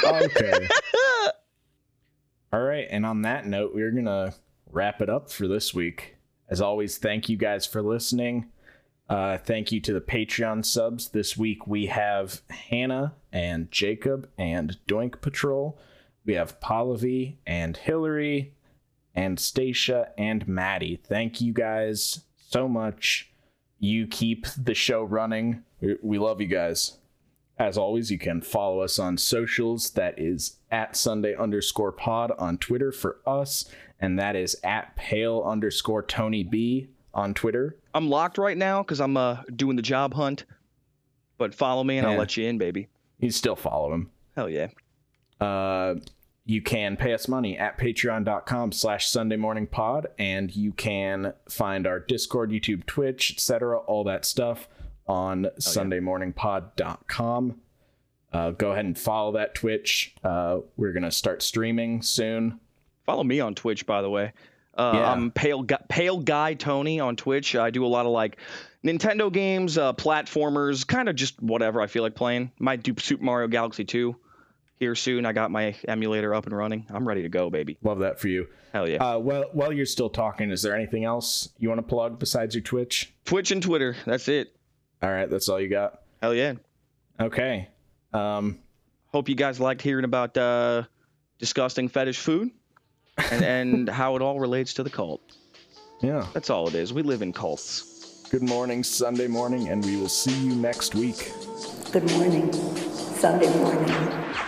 okay. All right, and on that note, we're gonna wrap it up for this week. As always, thank you guys for listening. Uh, thank you to the Patreon subs. This week we have Hannah and Jacob and Doink Patrol. We have Pallavi and Hillary and Stacia and Maddie. Thank you guys so much. You keep the show running. We, we love you guys. As always, you can follow us on socials. That is at Sunday underscore pod on Twitter for us, and that is at pale underscore Tony B on Twitter. I'm locked right now because I'm uh doing the job hunt. But follow me and I'll let you in, baby. You still follow him. Hell yeah. Uh, you can pay us money at patreon.com slash sunday morning pod and you can find our discord youtube twitch etc all that stuff on sundaymorningpod.com uh, go ahead and follow that twitch uh, we're gonna start streaming soon Follow me on Twitch, by the way. Uh, Yeah. I'm pale Gu- pale guy Tony on Twitch. I do a lot of like Nintendo games, uh, platformers, kind of just whatever I feel like playing. Might do Super Mario Galaxy 2 here soon. I got my emulator up and running. I'm ready to go, baby. love that for you Hell yeah. uh, well while you're still talking is there anything else you want to plug besides your twitch Twitch and Twitter. That's it. all right that's all you got Hell yeah. okay um Hope you guys liked hearing about uh, disgusting fetish food and, and how it all relates to the cult. Yeah. That's all it is. We live in cults. Good morning, Sunday morning, and we will see you next week. Good morning, Sunday morning.